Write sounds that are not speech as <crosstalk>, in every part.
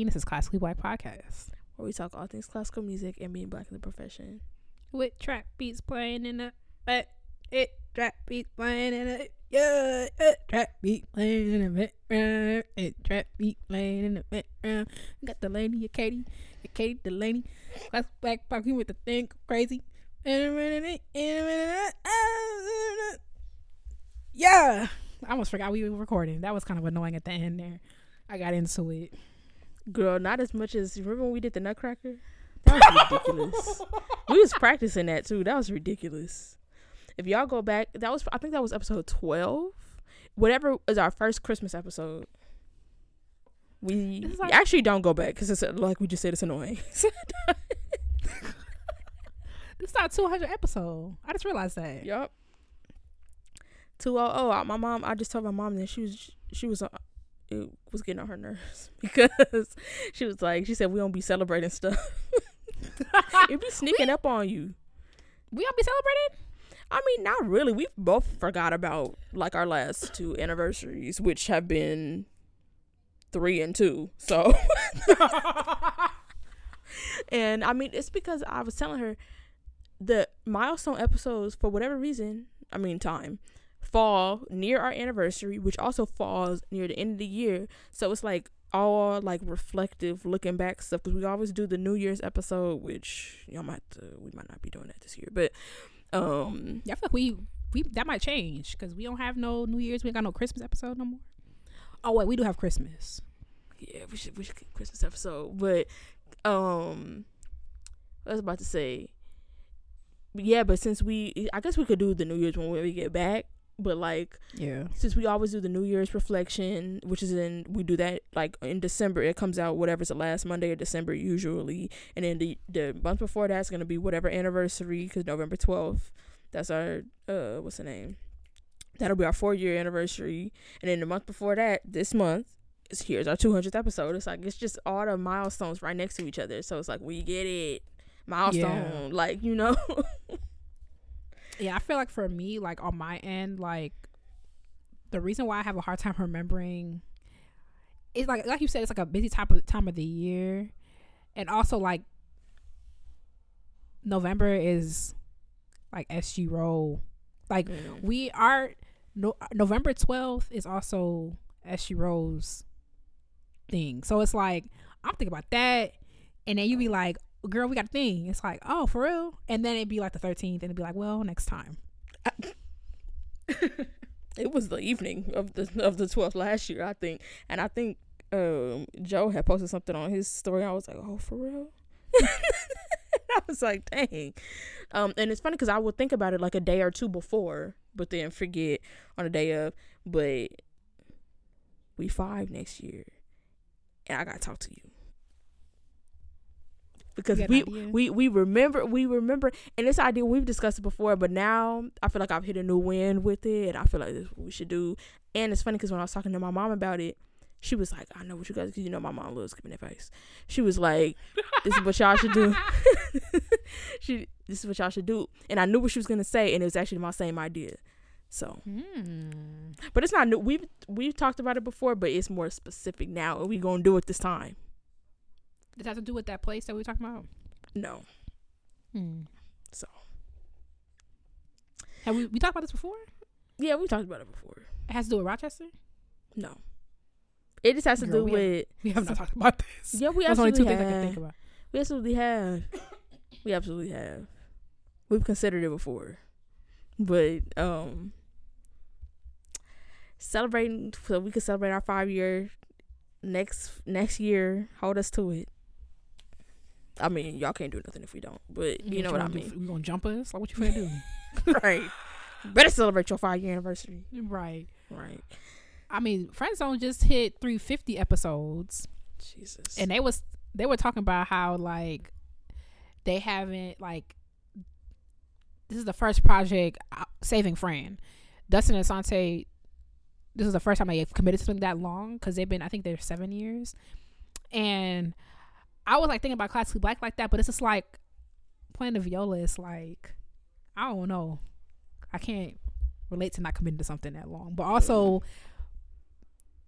and this is Classically Black Podcast. where we talk all things classical music and being black in the profession. With trap beats playing in the back, it trap beats playing in the yeah, it trap beat playing in the background, it trap beat playing in the background. Got the lady, your Katie, your Katie Delaney, Class Black Podcast with the thing crazy. Yeah, I almost forgot we were recording. That was kind of annoying at the end there. I got into it. Girl, not as much as remember when we did the Nutcracker. That was ridiculous. <laughs> we was practicing that too. That was ridiculous. If y'all go back, that was I think that was episode twelve. Whatever is our first Christmas episode. We like- actually don't go back because it's like we just said it's annoying. <laughs> This not 200 episode. I just realized that. Yup. Two oh oh. My mom. I just told my mom that she was she was uh, it was getting on her nerves <laughs> because she was like she said we don't be celebrating stuff. <laughs> It'd be <laughs> sneaking up on you. We all be celebrating? I mean, not really. We've both forgot about like our last two anniversaries, which have been three and two. So, and I mean, it's because I was telling her the milestone episodes for whatever reason. I mean, time fall near our anniversary, which also falls near the end of the year. So it's like all like reflective, looking back stuff. Because we always do the New Year's episode, which y'all might to, we might not be doing that this year, but um Yeah, I feel like we we that might change because we don't have no New Year's. We ain't got no Christmas episode no more. Oh wait, we do have Christmas. yeah, we should we should get Christmas episode. But um I was about to say yeah, but since we I guess we could do the New Year's when we get back. But like Yeah. since we always do the New Year's reflection, which is in we do that like in December. It comes out whatever's the last Monday of December usually, and then the the month before that's gonna be whatever anniversary because November twelfth. That's our uh what's the name? That'll be our four year anniversary, and then the month before that, this month. Is here's our 200th episode. It's like it's just all the milestones right next to each other. So it's like we get it, milestone. Like you know, <laughs> Yeah, I feel like for me, like on my end, like the reason why I have a hard time remembering is like like you said, it's like a busy time of time of the year, and also like November is like SG roll. Like Mm. we are no, November twelfth is also SG Rose thing. So it's like I'm thinking about that, and then you be like, "Girl, we got a thing." It's like, "Oh, for real?" And then it'd be like the 13th, and it'd be like, "Well, next time." <laughs> it was the evening of the of the 12th last year, I think. And I think um Joe had posted something on his story. I was like, "Oh, for real?" <laughs> I was like, "Dang." Um and it's funny cuz I would think about it like a day or two before, but then forget on the day of, but we 5 next year. And I got to talk to you. Because we, we we remember we remember and this idea we've discussed it before but now i feel like i've hit a new wind with it i feel like this is what we should do. And it's funny because when i was talking to my mom about it she was like i know what you guys because you know my mom loves giving advice. She was like this is what y'all should do. <laughs> She this is what y'all should do. And i knew what she was gonna say and it was actually my same idea. So Hmm. but it's not new we've we've talked about it before but it's more specific now and we gonna do it this time Does that have to do with that place that we were talking about? no Hmm. so Have we we talked about this before? yeah we talked about it before It has to do with Rochester. No. It just has to Girl, do we have- with We have not talked about this. yeah. We That's only two absolutely things I can have. think about. We absolutely have. We absolutely have. We've considered it before, but um, celebrating so we could celebrate our five year next next year. Hold us to it. I mean, y'all can't do nothing if we don't, but you know what I mean, We gonna jump us? Like what you gonna do? <laughs> <laughs> right? Better celebrate your five year anniversary, right. right? I mean, Friend Zone just hit 350 episodes, Jesus, and they was they were talking about how like they haven't like this is the first project uh, saving Fran. Dustin and Sante. This is the first time they've committed to something that long because they've been I think they're seven years, and I was like thinking about classically black like that, but it's just like playing the viola is like I don't know. I can't relate to not committing to something that long, but also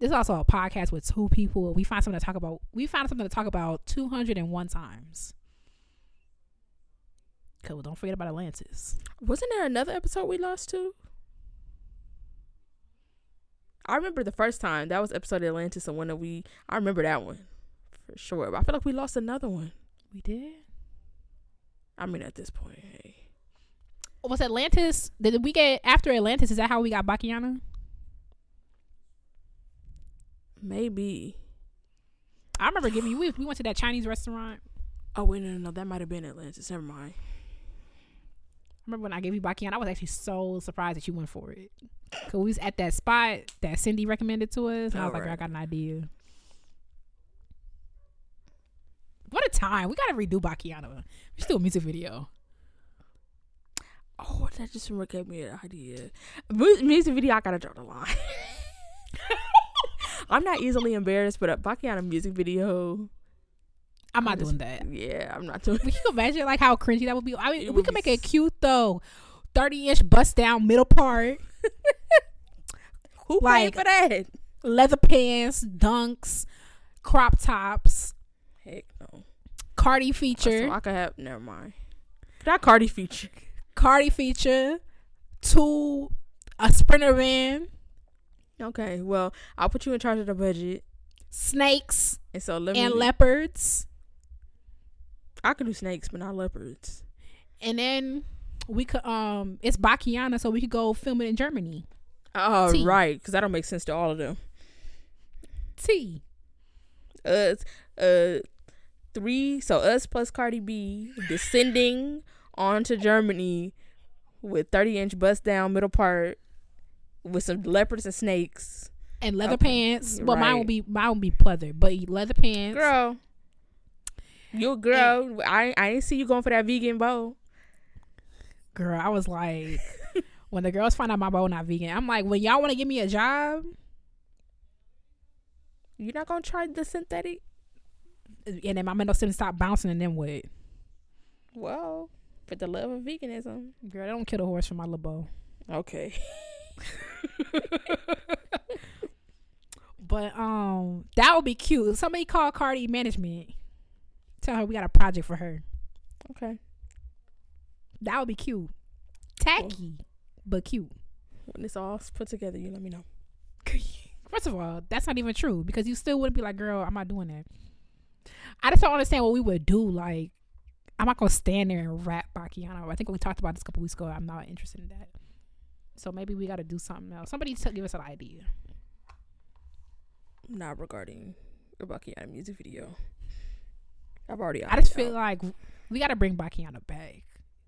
this is also a podcast with two people. We find something to talk about. We found something to talk about 201 times. Cool. Don't forget about Atlantis. Wasn't there another episode we lost to? I remember the first time that was episode of Atlantis, and that we I remember that one for sure. But I feel like we lost another one. We did. I mean, at this point, hey, Was Atlantis? Did we get after Atlantis? Is that how we got Bakiana? maybe. I remember giving you. We, we went to that Chinese restaurant. Oh wait, no, no, no, that might have been Atlantis. Never mind. I remember when I gave you Bakiana, I was actually so surprised that you went for it. Cause we was at that spot that Cindy recommended to us, and I was like, I got an idea." What a time! We gotta redo Bakiana. We should do a music video. Oh, that just gave me an idea. Music video, I gotta draw the line. <laughs> I'm not easily embarrassed, but a Bakiana music video, I'm not I'm just- doing that. yeah, I'm not doing. We can imagine like how cringy that would be. I mean, It we could make it cute though. Thirty inch bust down middle part, <laughs> Who Like- paid for that? leather pants, dunks, crop tops, no. Cardi So feature, I could have. Never mind. That Cardi feature. Cardi feature, two a sprinter van, Okay, well, I'll put you in charge of the budget, snakes and so let me. and leopards, I could do snakes, but not leopards. and then we could um it's Bakiana, so we could go film it in Germany. Oh, Tea. right, because that don't make sense to all of them. T. Uh, uh, three. So us plus Cardi B descending onto Germany with thirty inch bust down middle part with some leopards and snakes. and leather Okay, pants. Well, mine will right. be mine will be pleather, but leather pants. Girl, you girl. I I ain't see you going for that vegan bow. Girl, I was like, <laughs> when the girls find out my bow not vegan, I'm like, when y'all want to give me a job, You're not gonna try the synthetic? And then my mental system stop bouncing, and then what? Well, for the love of veganism. Girl, I don't kill the horse for my little bow. Okay. <laughs> But um, that would be cute. Somebody call Cardi management. Tell her we got a project for her. Okay. That would be cute. Tacky, but cute. When it's all put together, you let me know. <laughs> First of all, that's not even true because you still wouldn't be like, girl, I'm not doing that. I just don't understand what we would do. Like, I'm not gonna stand there and rap Bakiana. I think we talked about this a couple weeks ago. I'm not interested in that. So maybe we got to do something else. Somebody t- give us an idea. Not regarding the Bakiana music video. I've already. I just feel out. like we got to bring Bakiana back.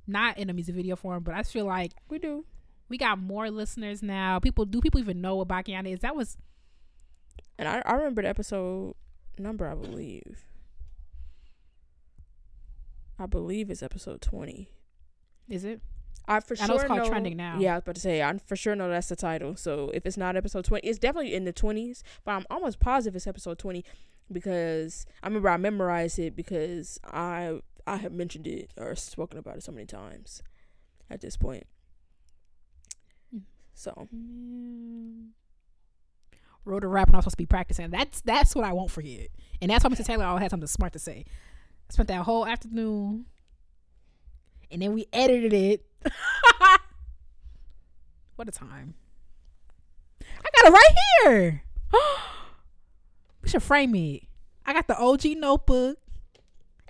Not in a music video form, but I just feel like we do. we got more listeners now. People do people even know what Bakiana is? That was And I, I remember the episode number, I believe. I believe it's episode 20. is it? I for I sure know it's called know- Trending Now. Yeah, I was about to say, I for sure know that's the title. So if it's not episode 20, it's definitely in the 20s, but I'm almost positive it's episode 20 because I remember I memorized it because I I have mentioned it or spoken about it so many times at this point. Mm. So, Mm. Wrote a rap and I was supposed to be practicing. That's that's what I won't forget. And that's why Mr. Taylor always had something smart to say. I spent that whole afternoon and then we edited it. <laughs> what a time. I got it right here. <gasps> we should frame it. I got the OG notebook.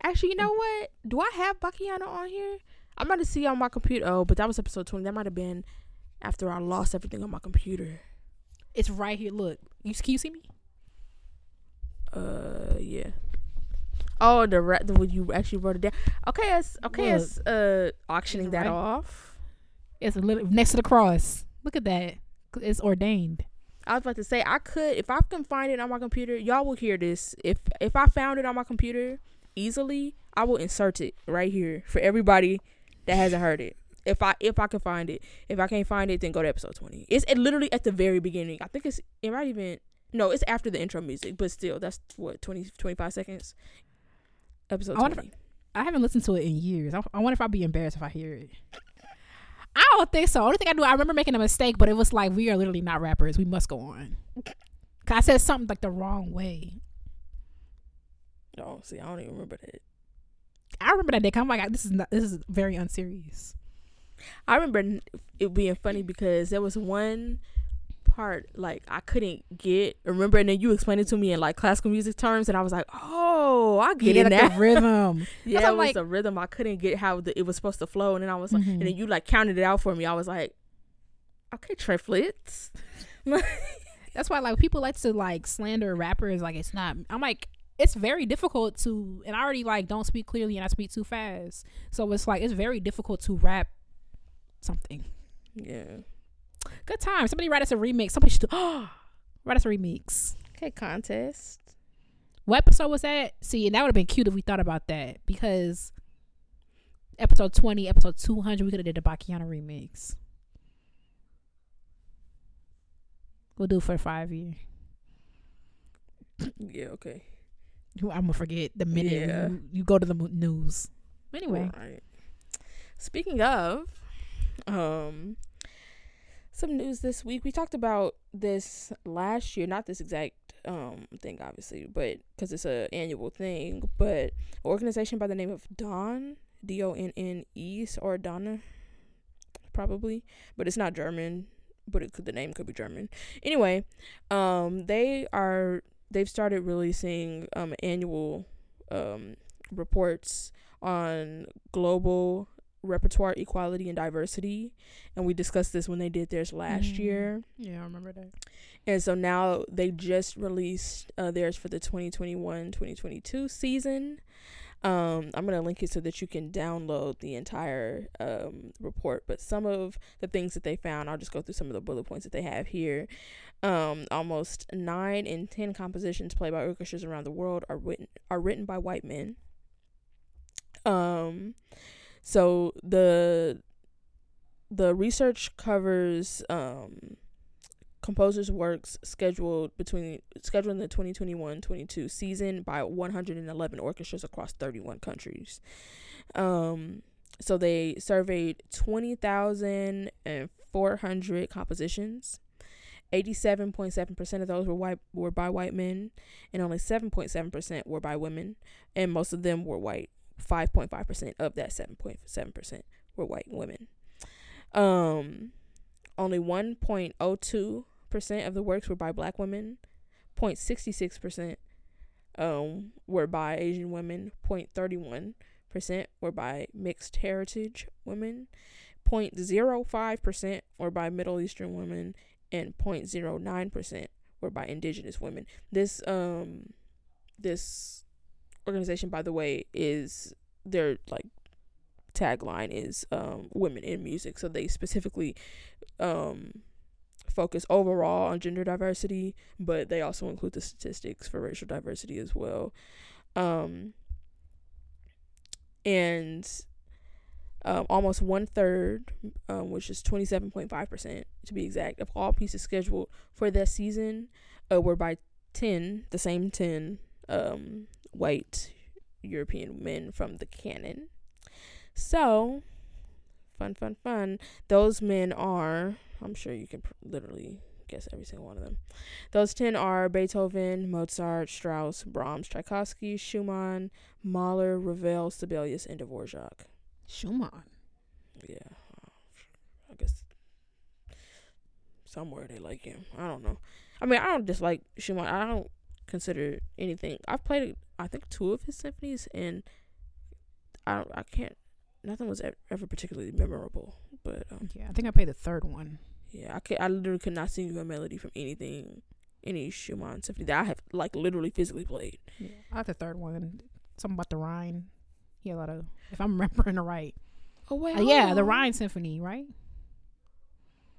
actually, you know mm. what? Do I have Bakiana on here? I'm about to see on my computer. Oh, but that was episode 20. That might have been after I lost everything on my computer. It's right here. Look. You can you see me? Uh, yeah. Oh, the the when you actually wrote it down. Okay, it's okay. Look. It's uh auctioning that Right. off. It's a little next to the cross. Look at that. It's ordained. I was about to say I could if I can find it on my computer. Y'all will hear this. If if I found it on my computer easily, I will insert it right here for everybody that hasn't heard it. If I if I can find it. If I can't find it, then go to episode twenty. It's it literally at the very beginning. I think it's it might even no, it's after the intro music, but still that's what 20 25 seconds. Episode I wonder if- twenty. I haven't listened to it in years. I, I wonder if I'd be embarrassed if I hear it. I don't think so. Only thing I do, I remember making a mistake, but it was like we are literally not rappers. We must go on. <laughs> Cause I said something like the wrong way. Oh, see, I don't even remember that. I remember that day. I'm like, this is not. This is very unserious. I remember it being funny because there was one part like I couldn't get. Remember, and then you explained it to me in like classical music terms, and I was like, "Oh, I get Yeah, it like now." the <laughs> rhythm. yeah, I'm it was like- the rhythm. I couldn't get how the, it was supposed to flow, and then I was like, Mhm. and then you like counted it out for me. I was like, "Okay, triplets." <laughs> That's why like people like to like slander rappers. Like it's not. I'm like it's very difficult to, and I already like don't speak clearly and I speak too fast. So it's like it's very difficult to rap something. Yeah. Good time. Somebody write us a remix. Somebody should <gasps> write us a remix. Okay, contest. What episode was that? See, and that would have been cute if we thought about that because episode twenty, episode two hundred, we could have did the Bakiana remix. We'll do it for five year. <clears throat> Yeah. Okay. I'm gonna forget the minute Yeah. you, you go to the news. Anyway, Right. Speaking of, um, some news this week. We talked about this last year, not this exact um thing, obviously, but because it's a annual thing. But an organization by the name of Don D O N N E or Donna, probably, but it's not German. But it could the name could be German. Anyway, um, they are they've started releasing um annual um reports on global repertoire equality and diversity and we discussed this when they did theirs last Mm. year yeah, I remember that. and so now they just released uh, theirs for the 2021-2022 season um, i'm going to link it so that you can download the entire um, report but some of the things that they found i'll just go through some of the bullet points that they have here um, almost 9 in 10 compositions played by orchestras around the world are written are written by white men um so the the research covers um composers works scheduled between scheduled in the 2021-22 season by 111 orchestras across 31 countries. Um so they surveyed 20,400 compositions. 87.7% of those were white were by white men and only 7.7% were by women and most of them were white 5.5% of that 7.7% were white women. Um only 1.02% of the works were by black women. 0.66% um were by asian women. 0.31% were by mixed heritage women. 0.05% were by middle eastern women. And 0.09% were by indigenous women. This um this organization by the way is their like tagline is um women in music. So they specifically um focus overall on gender diversity but they also include the statistics for racial diversity as well. Um and um, almost one third, um, which is twenty seven point five percent to be exact, of all pieces scheduled for that season, uh, were by ten, the same ten, um, white European men from the canon. So, fun, fun, fun. Those men are, I'm sure you can pr- literally guess every single one of them. Those 10 are Beethoven, Mozart, Strauss, Brahms, Tchaikovsky, Schumann, Mahler, Ravel, Sibelius, and Dvorak. Schumann. Yeah. I guess somewhere they like him. I don't know. I mean, I don't dislike Schumann. I don't consider anything. I've played, I think, two of his symphonies, and I don't, I can't. Nothing was ever, ever particularly memorable, but um, Yeah, I think I played the third one. yeah, I could, I literally could not sing you a melody from anything, any Schumann symphony that I have like literally physically played. Yeah, I like the third one. Something about the Rhine. He had a lot of, if I'm <laughs> remembering it right. Oh wait, Uh, yeah, the Rhine Symphony, right?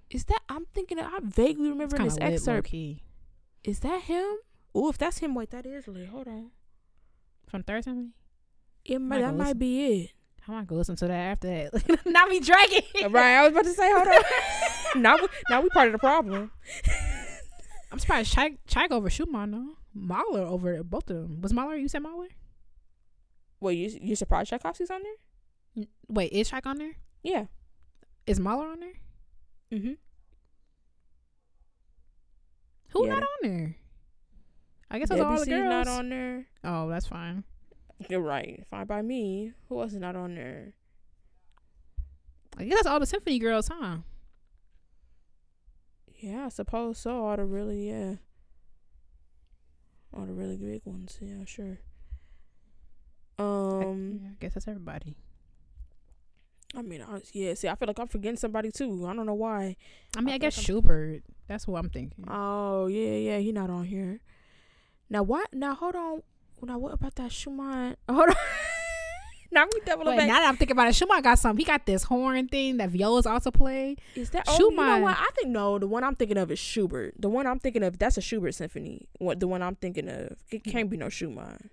is that? I'm thinking. I vaguely remember this excerpt. key. Is that him? Oh, if that's him, wait, that is lit. Hold on. From Third Symphony? It might, that might listen. be it. I might go listen to that after that. <laughs> Not me dragging. right, I was about to say, hold on. <laughs> now, we, now we part of the problem. <laughs> I'm surprised Chaik over Schumann, though. Mahler over both of them. Was Mahler, you said Mahler? Wait, you you surprised Tchaikovsky's on there? N- Wait, is Chaik on there? Yeah. Is Mahler on there? Mm-hmm. Who Yeah. not on there? I guess that's all the girls. not on there. oh, that's fine. You're right. Fine by me. Who else is not on there? I guess that's all the symphony girls, huh? Yeah, I suppose so. All the really, yeah. All the really big ones. Yeah, sure. Um, I guess that's everybody. I mean, I, yeah. See, I feel like I'm forgetting somebody too. I don't know why. I mean, I, I guess Schubert. That's what I'm thinking. Oh yeah, yeah. He not on here. Now what? Now hold on. Now what about that Schumann? <laughs> Hold on. now we double Wait, back. now that I'm thinking about it, Schumann got something. He got this horn thing that violas also play. Is that oh, you know Schumann. what? I think no. The one I'm thinking of is Schubert. The one I'm thinking of that's a Schubert symphony. What the one I'm thinking of? It hmm. can't be no Schumann.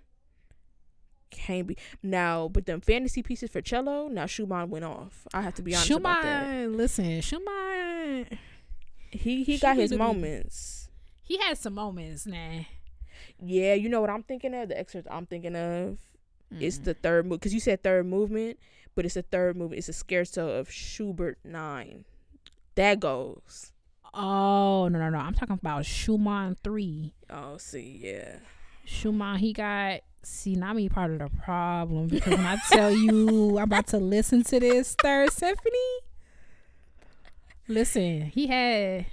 Can't be now. But them fantasy pieces for cello. Now Schumann went off. I have to be honest about that. Schumann, listen, Schumann. He he got his moments. He had some moments, nah. Yeah, you know what I'm thinking of. The excerpt I'm thinking of. It's Mm. the third move because you said third movement, but it's the third movement. It's a scherzo of Schubert nine. That goes. Oh no no no! I'm talking about Schumann three. Oh, see, yeah. Schumann, he got see not me part of the problem because when I tell you <laughs> I'm about to listen to this third symphony, listen, he had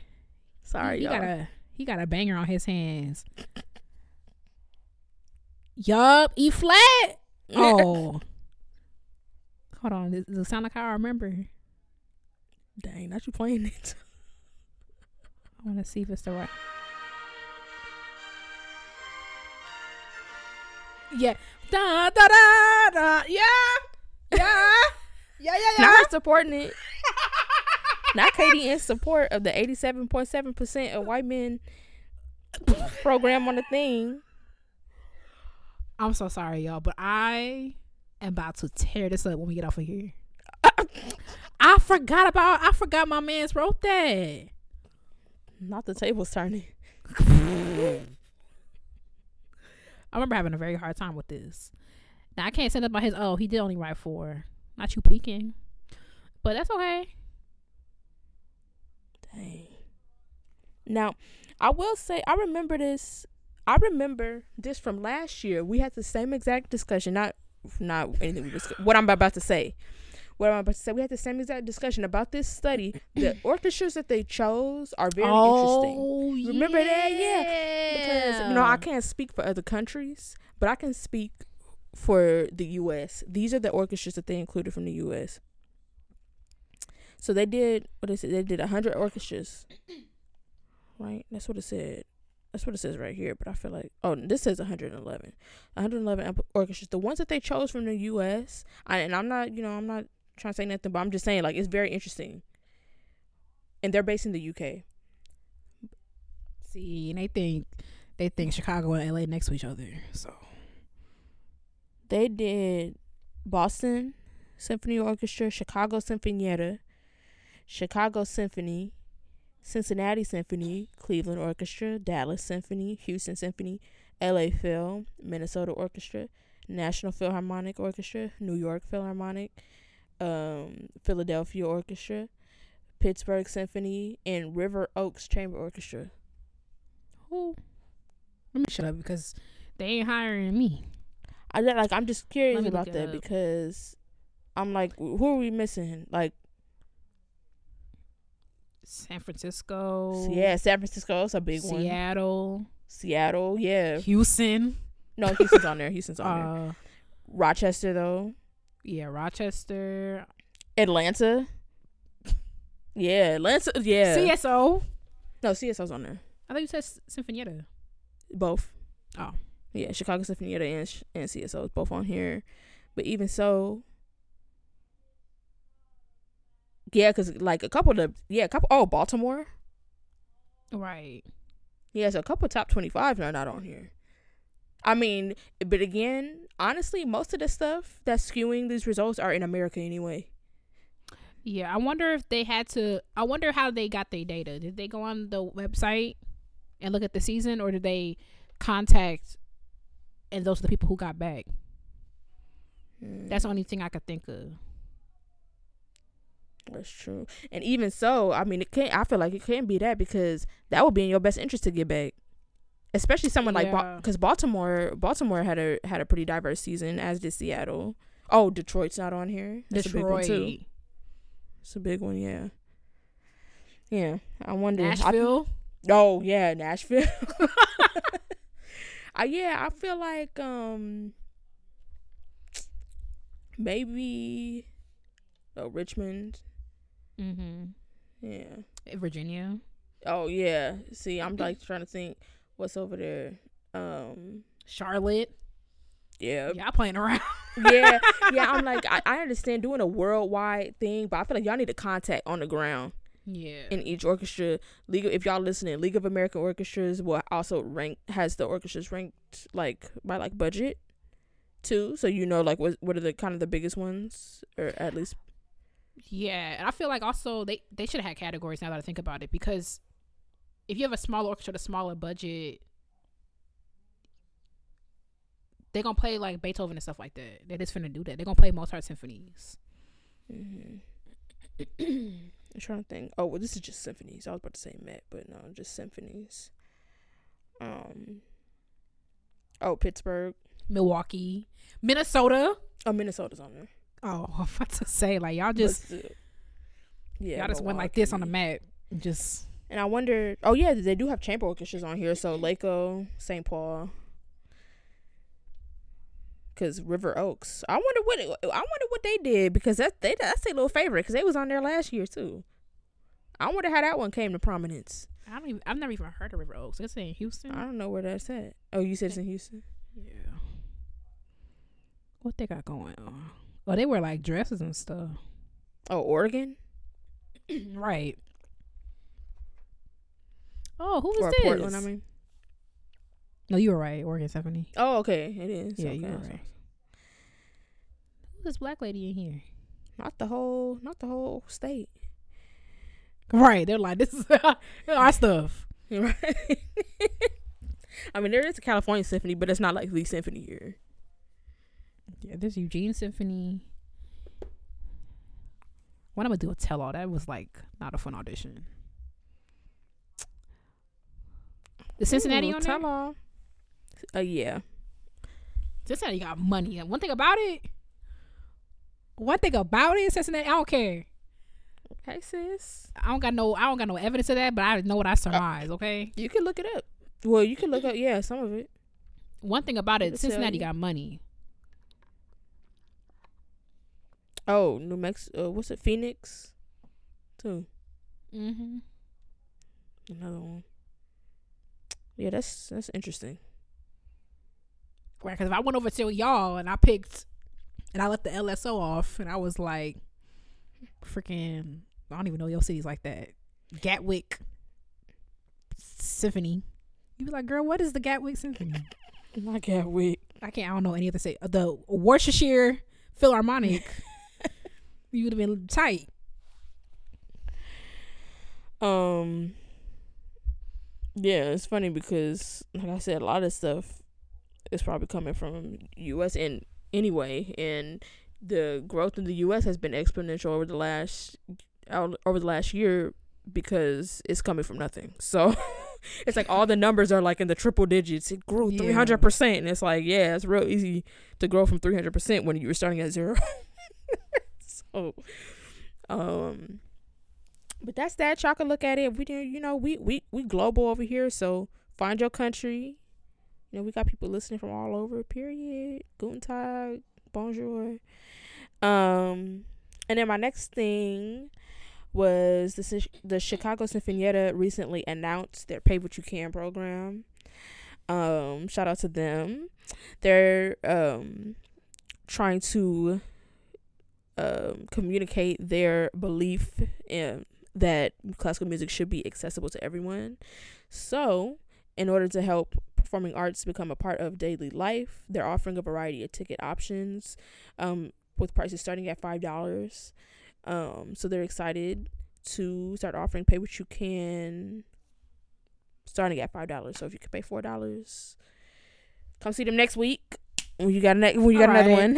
Sorry, he, got a he got a banger on his hands. Yup, E flat. Oh, <laughs> hold on, does it sound like how I remember? Dang, not you playing it. <laughs> I want to see if it's the right. Yeah. Da da da da. Yeah. Yeah. Yeah, <laughs> yeah, yeah. Not her supporting it. Not Katie in support of the 87.7% of white men program on the thing. I'm so sorry, y'all, but I am about to tear this up when we get off of here. <laughs> I forgot about. I forgot my man's wrote that. Not the tables turning. <laughs> I remember having a very hard time with this. Now I can't say up about his. Oh, he did only write four. Not you peeking, but that's okay. Dang. Now, I will say, I remember this. I remember this from last year. We had the same exact discussion. Not, not anything. We discussed, what I'm about to say. What I'm about to say. We had the same exact discussion about this study. The <clears throat> orchestras that they chose are very oh, interesting. oh, Remember that? Yeah. Because you know, I can't speak for other countries, but I can speak for the U.S. These are the orchestras that they included from the U.S. So they did what is it? They did hundred orchestras, right? That's what it said. That's what it says right here. But I feel like oh, this says 111. 111 orchestras. The ones that they chose from the U.S. I, and I'm not, you know, I'm not trying to say nothing, but I'm just saying like it's very interesting. And they're based in the U.K. See, and they think they think Chicago and LA next to each other. So They did Boston Symphony Orchestra, Chicago Sinfonietta, Chicago Symphony, Cincinnati Symphony, Cleveland Orchestra, Dallas Symphony, Houston Symphony, LA Phil, Minnesota Orchestra, National Philharmonic Orchestra, New York Philharmonic, um, Philadelphia Orchestra, Pittsburgh Symphony, and River Oaks Chamber Orchestra. who? Let me shut up because they ain't hiring me. I like. I'm just curious about that up. because I'm like, who are we missing? Like, San Francisco. yeah, San Francisco is a big one. Seattle. Seattle, yeah. Houston. No, Houston's on there. Houston's on there. <laughs> Uh, Rochester though. yeah, Rochester. Atlanta. Yeah, Atlanta. Yeah. CSO. no, CSO's on there. I thought you said Sinfonietta. Both. Oh. Yeah, Chicago Sinfonietta and and CSO is both on here. But even so, yeah, cause like a couple of yeah, a couple. Oh, Baltimore. Right. Yeah, so a couple top 25 are not on here. I mean, but again, honestly, most of the stuff that's skewing these results are in America anyway. Yeah, I wonder if they had to. I wonder how they got their data. Did they go on the website and look at the season, or did they contact? And those are the people who got back. Hmm. That's the only thing I could think of. That's true. And even so, I mean, it can't. I feel like it can't be that because that would be in your best interest to get back. especially someone like because Baltimore, Baltimore had a had a pretty diverse season, as did Seattle. Oh, Detroit's not on here. That's a big one too. Detroit, It's a big one, yeah. Yeah, I wonder. I- Nashville. oh yeah, Nashville. <laughs> uh, yeah, I feel like um maybe oh Richmond. Mm-hmm. Yeah. Virginia. Oh yeah. See, I'm like trying to think what's over there. Um. Charlotte. Yeah. Y'all playing around. <laughs> yeah, yeah. I'm like, I, I understand doing a worldwide thing, but I feel like y'all need a contact on the ground Yeah. in each orchestra. League, of- if y'all listening, League of American Orchestras will also rank has the orchestras ranked like by like budget too, so you know like what what are the kind of the biggest ones, or at least Yeah, and I feel like also they they should have had categories. Now that I think about it, because if you have a smaller orchestra, a smaller budget, they're gonna play like Beethoven and stuff like that. They're just finna do that. They're gonna play Mozart symphonies. hmm <clears throat> I'm trying to think. Oh, well, this is just symphonies. I was about to say Met, but no, just symphonies. Um. Oh, Pittsburgh. Milwaukee, Minnesota. Oh, Minnesota's on there. Oh, <laughs> I'm about to say like y'all just yeah, y'all just went like this on the map. Just And I wonder. Oh yeah, they do have chamber orchestras on here. So LACO, St. Paul, because River Oaks. I wonder what. I wonder what they did because that they that's their little favorite because they was on there last year too. I wonder how that one came to prominence. I don't even I've never even heard of River Oaks. It's in Houston. I don't know where that's at. Oh, you said it's in Houston. yeah. What they got going on? Oh, they wear like dresses and stuff. Oh, Oregon <clears throat> right. Oh, who is or this? Portland. I mean. no, you were right. Oregon Symphony. Oh, okay, it is. Yeah, okay. you were right. Who's this black lady in here? Not the whole, not the whole state. Right. They're like, this is <laughs> our stuff. <laughs> Right. <laughs> I mean, there is a California symphony, but it's not like the symphony here. Yeah, this Eugene Symphony. When I'm gonna do a tell all, that was like not a fun audition. The Cincinnati Ooh, on tell all. Uh, yeah. Cincinnati got money. And one thing about it, one thing about it, Cincinnati, I don't care. Hey, sis. I don't got no, I don't got no evidence of that, but I know what I surmise. Okay. You can look it up. Well, you can look up, yeah, some of it. One thing about it, Cincinnati got money. Oh, New Mexico. Uh, what's it? Phoenix? Too. Mm-hmm. Another one. Yeah, that's that's interesting. Right, because if I went over to y'all and I picked, and I left the LSO off, and I was like, freaking, I don't even know your cities like that. Gatwick Symphony. You be like, girl, what is the Gatwick Symphony? <laughs> Not Gatwick. I can't. I don't know any other say the Worcestershire Philharmonic. <laughs> you would have been tight. Um. Yeah, it's funny because, like I said, a lot of stuff is probably coming from U.S. and anyway, and the growth in the U.S. has been exponential over the last over the last year because it's coming from nothing. So <laughs> it's like all the numbers are like in the triple digits. It grew three hundred percent, and it's like yeah, it's real easy to grow from three hundred percent when you were starting at zero. <laughs> so, um, but that's that. Y'all can look at it. We do, you know, we we we global over here. So find your country. You know, we got people listening from all over. Period. Guten Tag, bonjour. Um, and then my next thing was the the Chicago Sinfonietta recently announced their Pay What You Can program. Um, shout out to them. They're um trying to um communicate their belief in that classical music should be accessible to everyone. So, in order to help performing arts become a part of daily life, they're offering a variety of ticket options, um, with prices starting at five dollars. Um, so they're excited to start offering pay what you can, starting at five dollars. So if you can pay four dollars, come see them next week. When you got ne- when you got All another right.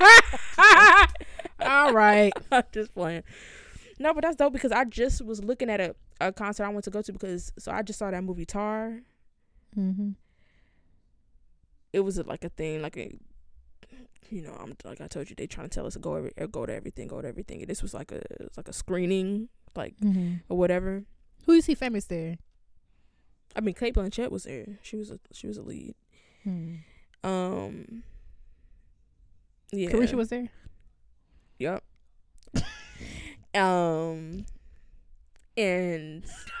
one. <laughs> <laughs> All right. <laughs> I'm just playing. No, but that's dope because I just was looking at a, a concert I went to go to because so I just saw that movie Tár Mm-hmm. It was like a thing, like a, you know, I'm like I told you, they trying to tell us to go every, go to everything, go to everything. And this was like a, was like a screening, like Mm-hmm. or whatever. Who you see famous there? I mean, Cate Blanchett was there. She was a she was a lead. Hmm. Um. Yeah. Carisha was there. Yep. um. And <laughs>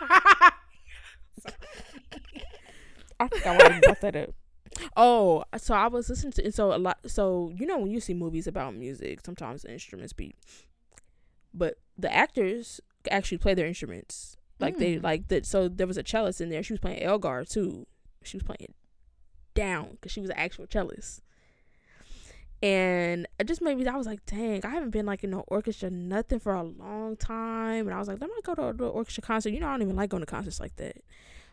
I forgot why I brought that up. Oh, so I was listening to and so a lot. So you know when you see movies about music, sometimes the instruments beat, but the actors actually play their instruments. Like they Mm. like that. So there was a cellist in there. She was playing Elgar too. She was playing down because she was an actual cellist. And it just made me. I was like, dang, I haven't been like in no orchestra, nothing for a long time. And I was like, let me go to the orchestra concert. You know, I don't even like going to concerts like that.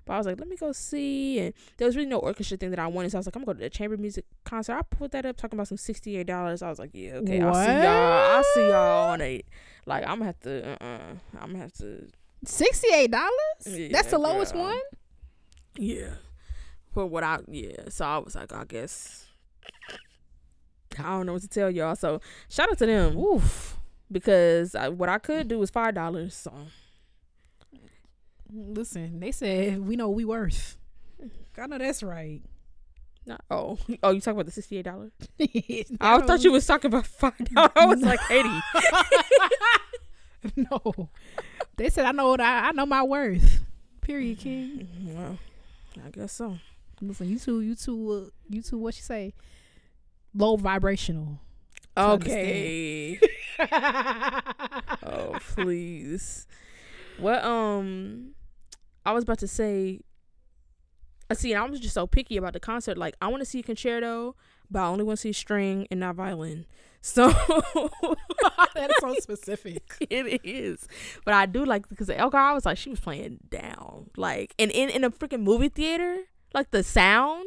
But I was like, let me go see. And there was really no orchestra thing that I wanted. So I was like, I'm going to go to the chamber music concert. I put that up talking about some $68. I was like, yeah, okay. I'll see y'all. I'll see y'all on it. Like, I'm going to have to. Uh uh-uh. I'm going to have to. Sixty-eight dollars. Yeah, That's the lowest girl. one. Yeah. For what I. Yeah. So I was like, I guess. I don't know what to tell y'all. So shout out to them. Oof. Because I, what I could do was $5. So. Listen, they said we know we worth. I know that's right. Not, oh, oh, you talking about the sixty-eight dollars? <laughs> I I thought you was talking about five dollars. I was like eighty. <laughs> no, they said I know what I, I know my worth. Period, King. Well, I guess so. Listen, you two, you two, uh, you two. What you say? Low vibrational. Okay. oh please. What um, I was about to say. I see. I was just so picky about the concert. Like, I want to see a concerto, but I only want to see string and not violin. So <laughs> That's so specific. it is. But I do like because Elgar, I was like, she was playing down, like, and in in a freaking movie theater, like the sound,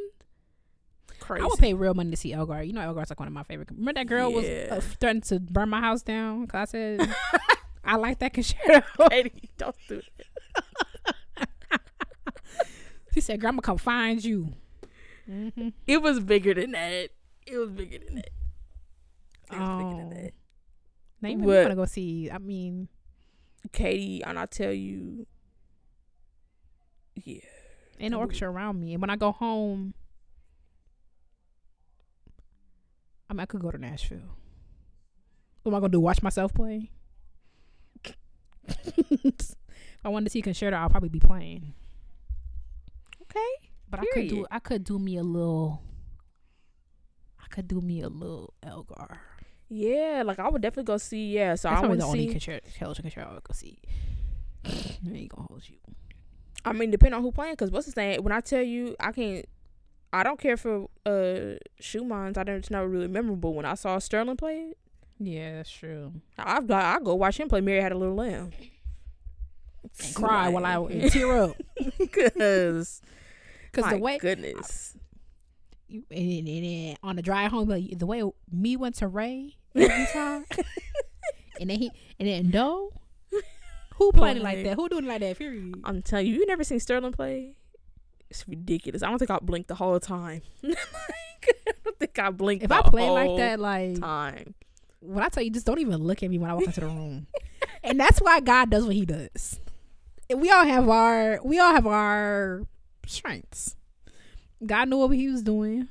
crazy. I would pay real money to see Elgar. You know, Elgar's like one of my favorite. Remember that girl was Yeah. uh, threatened to burn my house down because I said <laughs> I like that concerto. Katie, don't do it. <laughs> she said, "Grandma, come find you." Mm-hmm. It was bigger than that. It was bigger than that. It was bigger than Oh. that. Now you want to go see? I mean, Katie, and I tell you, yeah, in Ooh. orchestra around me, and when I go home, I mean, I could go to Nashville. What am I gonna do? Watch myself play? <laughs> if I wanted to see a concerto, I'll probably be playing. okay. But I could do I could do me a little I could do me a little Elgar. Yeah, like I would definitely go see. Yeah, so That's I want the only concerto concerto I would go see. <sighs> I ain't gonna hold you. I mean, depending on who playing, because what's his name? When I tell you, I can't. I don't care for uh Schumann's. I don't. It's not really memorable. When I saw Sterling play it, Yeah, that's true. I've got. I go watch him play. Mary Had a Little Lamb. And cry while I and <laughs> tear up. <laughs> because Because the way goodness. you, and, and, and, and on the drive home, like the way me went to Ray every <laughs> time, and then he and then no, who playing like that? Who doing it like that? Period. I'm telling you, you never seen Sterling play? It's ridiculous. I don't think I blinked the whole time. <laughs> like, I don't think I blinked. If I play like that, like time. when I tell you, just don't even look at me when I walk into the room. <laughs> and that's why God does what He does. And we all have our we all have our strengths. God knew what He was doing.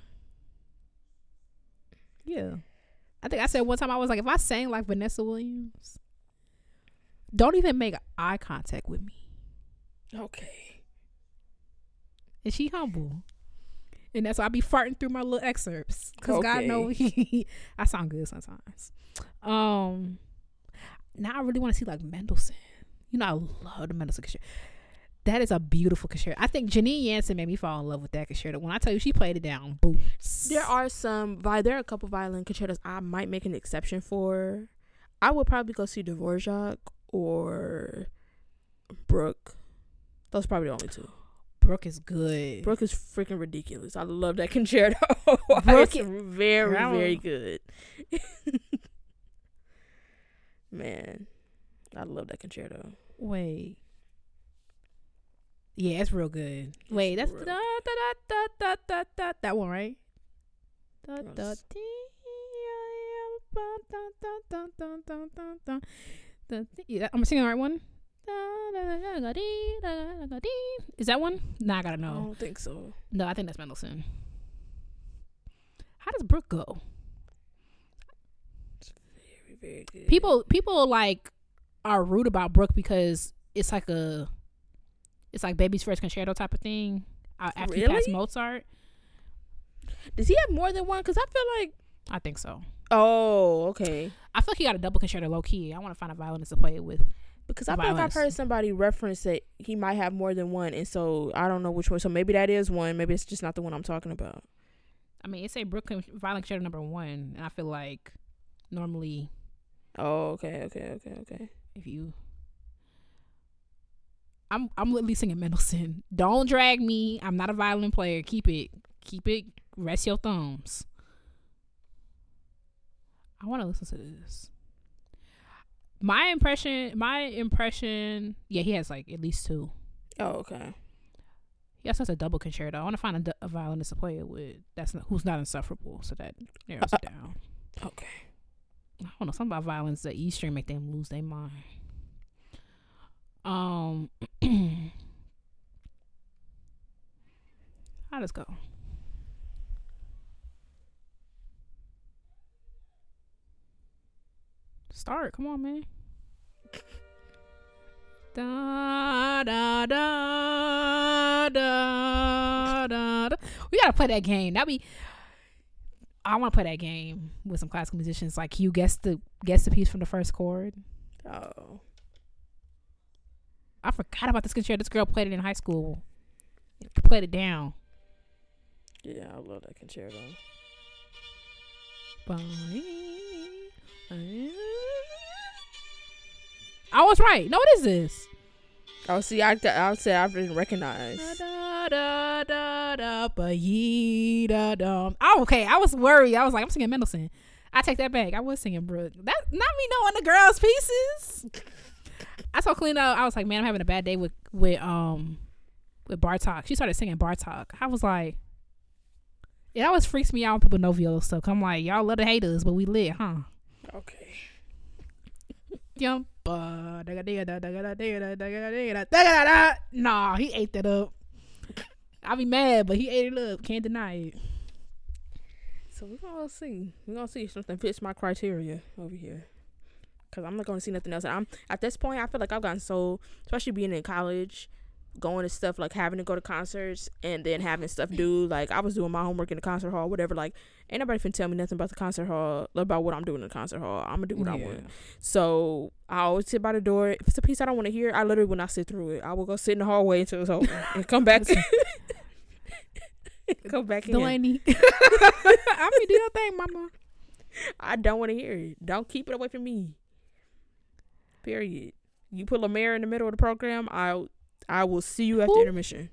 Yeah, I think I said one time I was like, if I sang like Vanessa Williams, don't even make eye contact with me. Okay. And she humble. And that's why I be farting through my little excerpts. Cause God Okay. know he, I sound good sometimes. Um now I really want to see like Mendelssohn. You know, I love the Mendelssohn concerto. That is a beautiful concerto. I think Janine Jansen made me fall in love with that concerto. When I tell you she played it down, boots. There are some. There are a couple violin concertos I might make an exception for. I would probably go see Dvorak or Bruch. Those are probably the only two. Bruch is good. Bruch is freaking ridiculous. I love that concerto. Bruch is very, very good. Man, I love that concerto. Wait. Yeah, it's real good. It's Wait, that's da, da, da, da, da, da, that one, right? Da, da, dee, yeah, I'm singing the right one. Is that one? Nah, I gotta know. I don't think so. No, I think that's Mendelssohn. How does Bruch go? Very, very good. People, people like are rude about Bruch because it's like a, it's like baby's first concerto type of thing. Uh, after he passed Mozart, Does he have more than one? Because I feel like. I think so. Oh, okay. I feel like he got a double concerto low key. I want to find a violinist to play it with. Because I feel like I've heard somebody reference that he might have more than one, and so I don't know which one. So maybe that is one. Maybe it's just not the one I'm talking about. I mean, it say Brooklyn violin concerto number one, and I feel like normally Oh, okay, okay, okay, okay. if you, I'm I'm literally singing Mendelssohn. Don't drag me. I'm not a violin player. Keep it, keep it. Rest your thumbs. I want to listen to this. My impression, my impression. Yeah, he has like at least two. Oh, okay. He also has a double concerto. I want to find a, violinist to play it with. That's not, who's not insufferable, so that narrows it down. Okay. I don't know. Something about violence, the E string make them lose their mind. Um, <clears throat> how does go? Start. Come on, man. Da da da da da. da. We gotta play that game. That be. I want to play that game with some classical musicians. Like you guess the guess the piece from the first chord. Oh. I forgot about this concerto. This girl played it in high school. Played it down. Yeah, I love that concerto. I was right. No, what is this? Oh, see, I I would say I didn't recognize. Da, da, da, da, ba, yee, da, dum. Oh, okay. I was worried. I was like, I'm singing Mendelssohn. I take that back. I was singing Bruch. That not me knowing the girls' pieces. I told Clean up. I was like, man, I'm having a bad day with with um with Bartok. She started singing Bartok. I was like, it always freaks me out when people know viola stuff. I'm like, y'all love to hate us, but we lit, huh? Okay. Yum. Nah, he ate that up. I be mad, but he ate it up. Can't deny it. So we're gonna see. We're gonna see if something fits my criteria over here. Cause I'm not gonna see nothing else. And I'm at this point I feel like I've gotten so especially being in college, going to stuff like having to go to concerts and then having stuff do. Like I was doing my homework in the concert hall, whatever. Like ain't nobody can tell me nothing about the concert hall, about what I'm doing in the concert hall. I'm gonna do what I want. So I always sit by the door. If it's a piece I don't want to hear, I literally will not sit through it. I will go sit in the hallway until it's over and come back. <laughs> come back in. Delaney. <laughs> I'm gonna do your thing, mama. I don't want to hear it. Don't keep it away from me. Period. You put La Mer in the middle of the program, I I will see you after Who? intermission.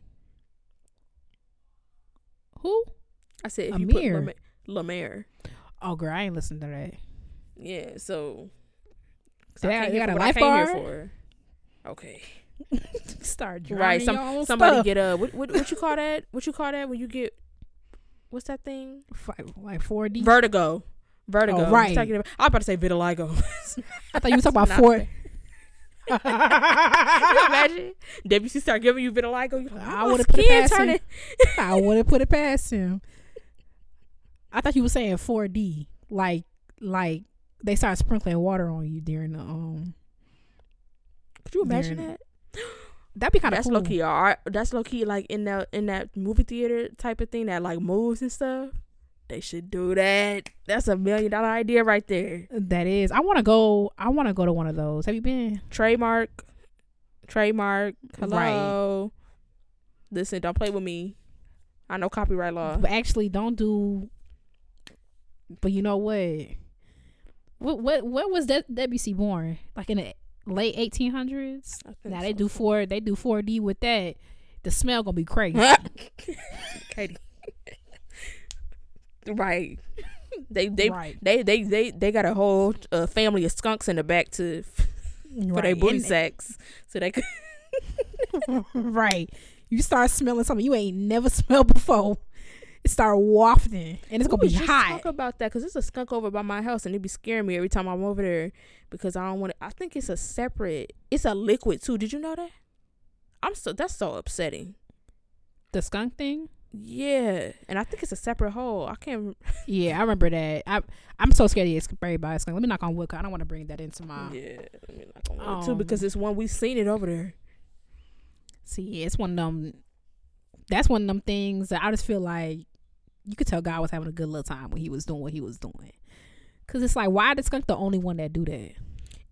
Who? I said if Amir. you put La Mer. Oh, girl, I ain't listening to that. Yeah, so They I you got a life bar? for. Okay. <laughs> Start drawing. Right. Some somebody stuff. get a what, what what you call that? What you call that when you get what's that thing? Fi- like 4D. Vertigo. Vertigo. Oh, right. You're talking about- I was about to say vitiligo. I thought you were talking <laughs> about four. Can you imagine? <laughs> Debussy start giving you vitiligo. Like, I "Oh, would've put it past him." <laughs> I would have put it past him. I thought you were saying 4D, like like they start sprinkling water on you during the um. Could you imagine that? <gasps> That'd be kind of That's cool. low key art. That's low key like in that in that movie theater type of thing that like moves and stuff. They should do that. That's a million dollar idea right there. That is. I want to go. I want to go to one of those. Have you been? Trademark. Trademark. Hello. Listen, don't play with me. I know copyright law. But actually, don't do. But you know what? What what what was that Debussy born? Like in the late eighteen hundreds. I think Now they do four. They do four D with that. The smell gonna be crazy. <laughs> Katie. <laughs> right. <laughs> They they right. they they they they got a whole uh, family of skunks in the back to <laughs> for their right. booty And- sacks, so they could. <laughs> right. You start smelling something you ain't never smelled before. It start wafting, and it's We gonna be was just hot. Talk about that because there's a skunk over by my house, and it be scaring me every time I'm over there because I don't want to. I think it's a separate. It's a liquid too. Did you know that? I'm so that's so upsetting. the skunk thing. Yeah, and I think it's a separate hole. I can't. <laughs> Yeah, I remember that. I I'm so scared to get sprayed by a skunk. Let me knock on wood. I don't want to bring that into my. Yeah, I mean, like on wood, too Um, because it's one we've seen it over there. See, it's one of them. That's one of them things that I just feel like you could tell God was having a good little time when he was doing what he was doing. Cause it's like, why the skunk the only one that do that?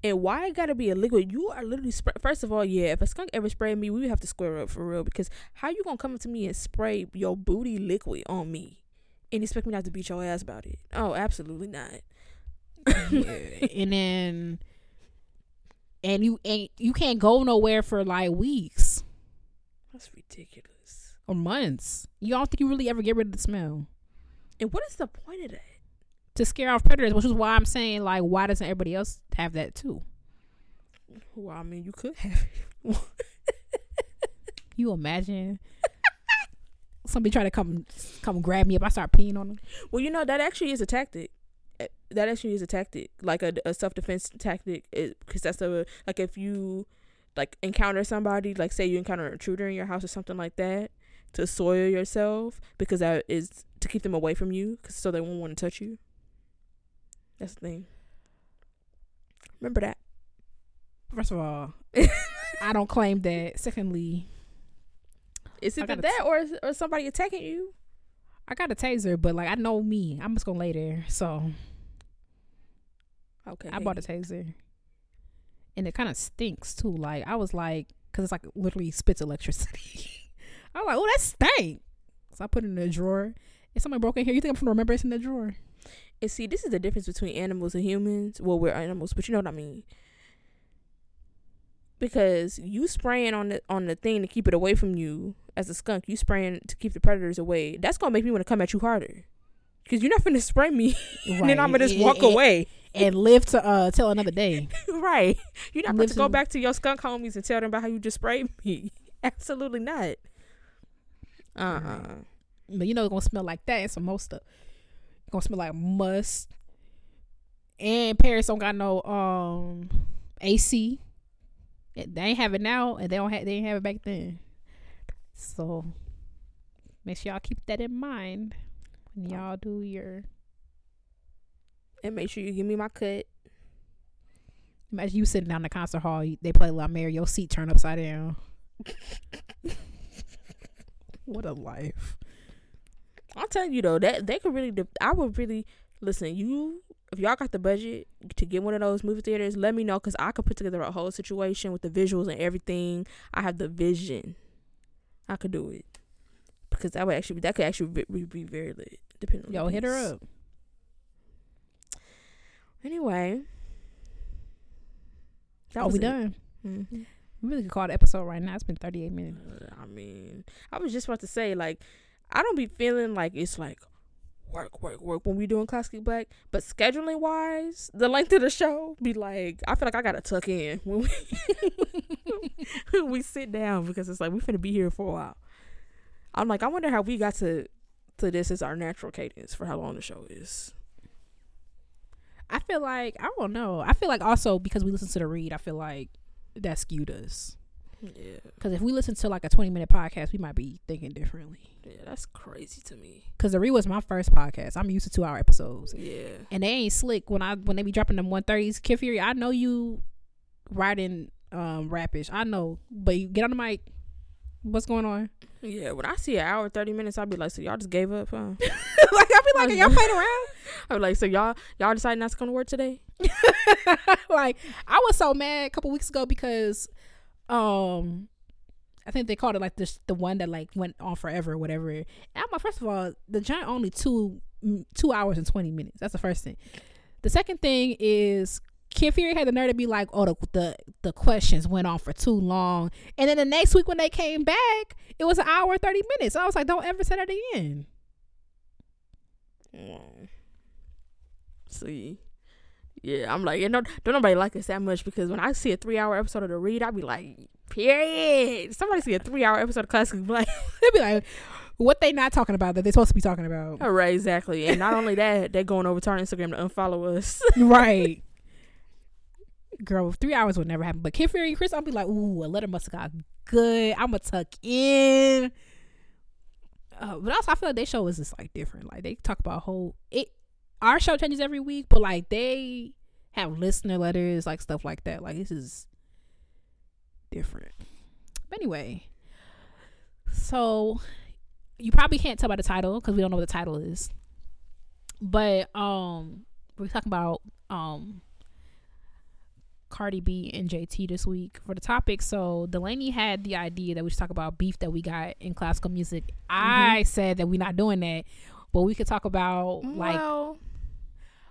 And why it gotta be a liquid? You are literally spray. First of all, yeah, if a skunk ever sprayed me, we would have to square up for real. Because how you gonna come up to me and spray your booty liquid on me and expect me not to beat your ass about it? Oh, absolutely not. and then, and you ain't you can't go nowhere for like weeks That's ridiculous. or months. You don't think you really ever get rid of the smell And what is the point of that? To scare off predators, which is why I'm saying like, why doesn't everybody else have that too? Well, I mean, you could have. <laughs> You imagine <laughs> somebody try to come come grab me if I start peeing on them. well, you know that actually is a tactic. Eh, That actually is a tactic, like a, a self defense tactic, because that's a like if you like encounter somebody, like say you encounter an intruder in your house or something like that, to soil yourself because that is to keep them away from you, 'cause so they won't want to touch you. That's the thing. Remember that. First of all, <laughs> I don't claim that. Secondly, Is I it gotta that or or somebody attacking you? I got a taser, but like I know me, I'm just gonna lay there. So Okay. I bought a taser, and it kind of stinks too. Like I was like, cause it's like literally spits electricity. <laughs> I was like, oh, that stank. So I put it in a drawer. If somebody broke in here, you think I'm gonna remember it's in the drawer? And see, this is the difference between animals and humans. Well, we're animals, but you know what I mean. Because you spraying on the on the thing to keep it away from you as a skunk, you spraying to keep the predators away. That's gonna make me want to come at you harder. Cause you're not finna spray me, <laughs> and then I'm gonna just walk and- away. and live to uh till another day. <laughs> right? You're not going Live to go back to your skunk homies and tell them about how you just sprayed <laughs> me. Absolutely not. Uh uh Right. But you know it's gonna smell like that and some more stuff. Gonna smell like must. And Paris don't got no um AC. They ain't have it now and they don't have they didn't have it back then. So make sure y'all keep that in mind when y'all do your And make sure you give me my cut. imagine you sitting down in the concert hall, they play La Mer, your seat turn upside down. <laughs> what a life. I'm telling you though, that they could really. De- I would really listen. You, if y'all got the budget to get one of those movie theaters, let me know because I could put together a whole situation with the visuals and everything. I have the vision. I could do it because that would actually that could actually be, be, be very lit. Depending on the hit her up. Anyway, that oh, was we it. done. Mhm. We really could call the episode right now. It's been 38 minutes. Uh, I mean, I was just about to say, like, I don't be feeling like it's like work, work, work when we doing classic black, but scheduling wise, the length of the show be like, I feel like I gotta tuck in when we <laughs> we sit down because it's like we finna be here for a while. I'm like, I wonder how we got to to this as our natural cadence for how long the show is. I feel like I don't know. I feel like also because we listen to the read, I feel like that skewed us. Yeah, Because if we listen to like a twenty minute podcast, we might be thinking differently. yeah, that's crazy to me. Because the re was my first podcast. I'm used to two hour episodes, Yeah, and they ain't slick when I when they be dropping them one thirties. Kid Fury, I know you writing um rapish. I know, but you get on the mic. What's going on? yeah. When I see an hour thirty minutes, I'll be like, so y'all just gave up, huh? <laughs> like I be like, y'all playing around? <laughs> I'm like, so y'all y'all decided not to come to work today? <laughs> like I was so mad a couple weeks ago because um I think they called it like this the one that like went on forever or whatever. I'm first of all, the giant only two mm, two hours and twenty minutes. That's the first thing. The second thing is Kid Fury had the nerve to be like, oh, the, the the questions went on for too long, and then the next week when they came back, it was an hour and thirty minutes. I was like, don't ever say that again. Mm. See, Yeah, I'm like, you know, don't nobody like us that much because when I see a three hour episode of the read, I'd be like, period. Somebody see a three hour episode of classic black. <laughs> They'd be like, what they not talking about that they supposed to be talking about? All right, exactly. And not only that, <laughs> they're going over to our Instagram to unfollow us. <laughs> right. Girl, three hours would never happen. But Kid Fury and Chris, I'll be like, ooh, a letter must have got good. I'm gonna tuck in. Uh, but also, I feel like their show is just like different. Like they talk about whole it. Our show changes every week, but like they have listener letters, like stuff like that. Like this is different. But anyway, so you probably can't tell by the title because we don't know what the title is. But um, we're talking about um Cardi B and JT this week for the topic. So Delaney had the idea that we should talk about beef that we got in classical music. Mm-hmm. I said that we're not doing that, but we could talk about like well,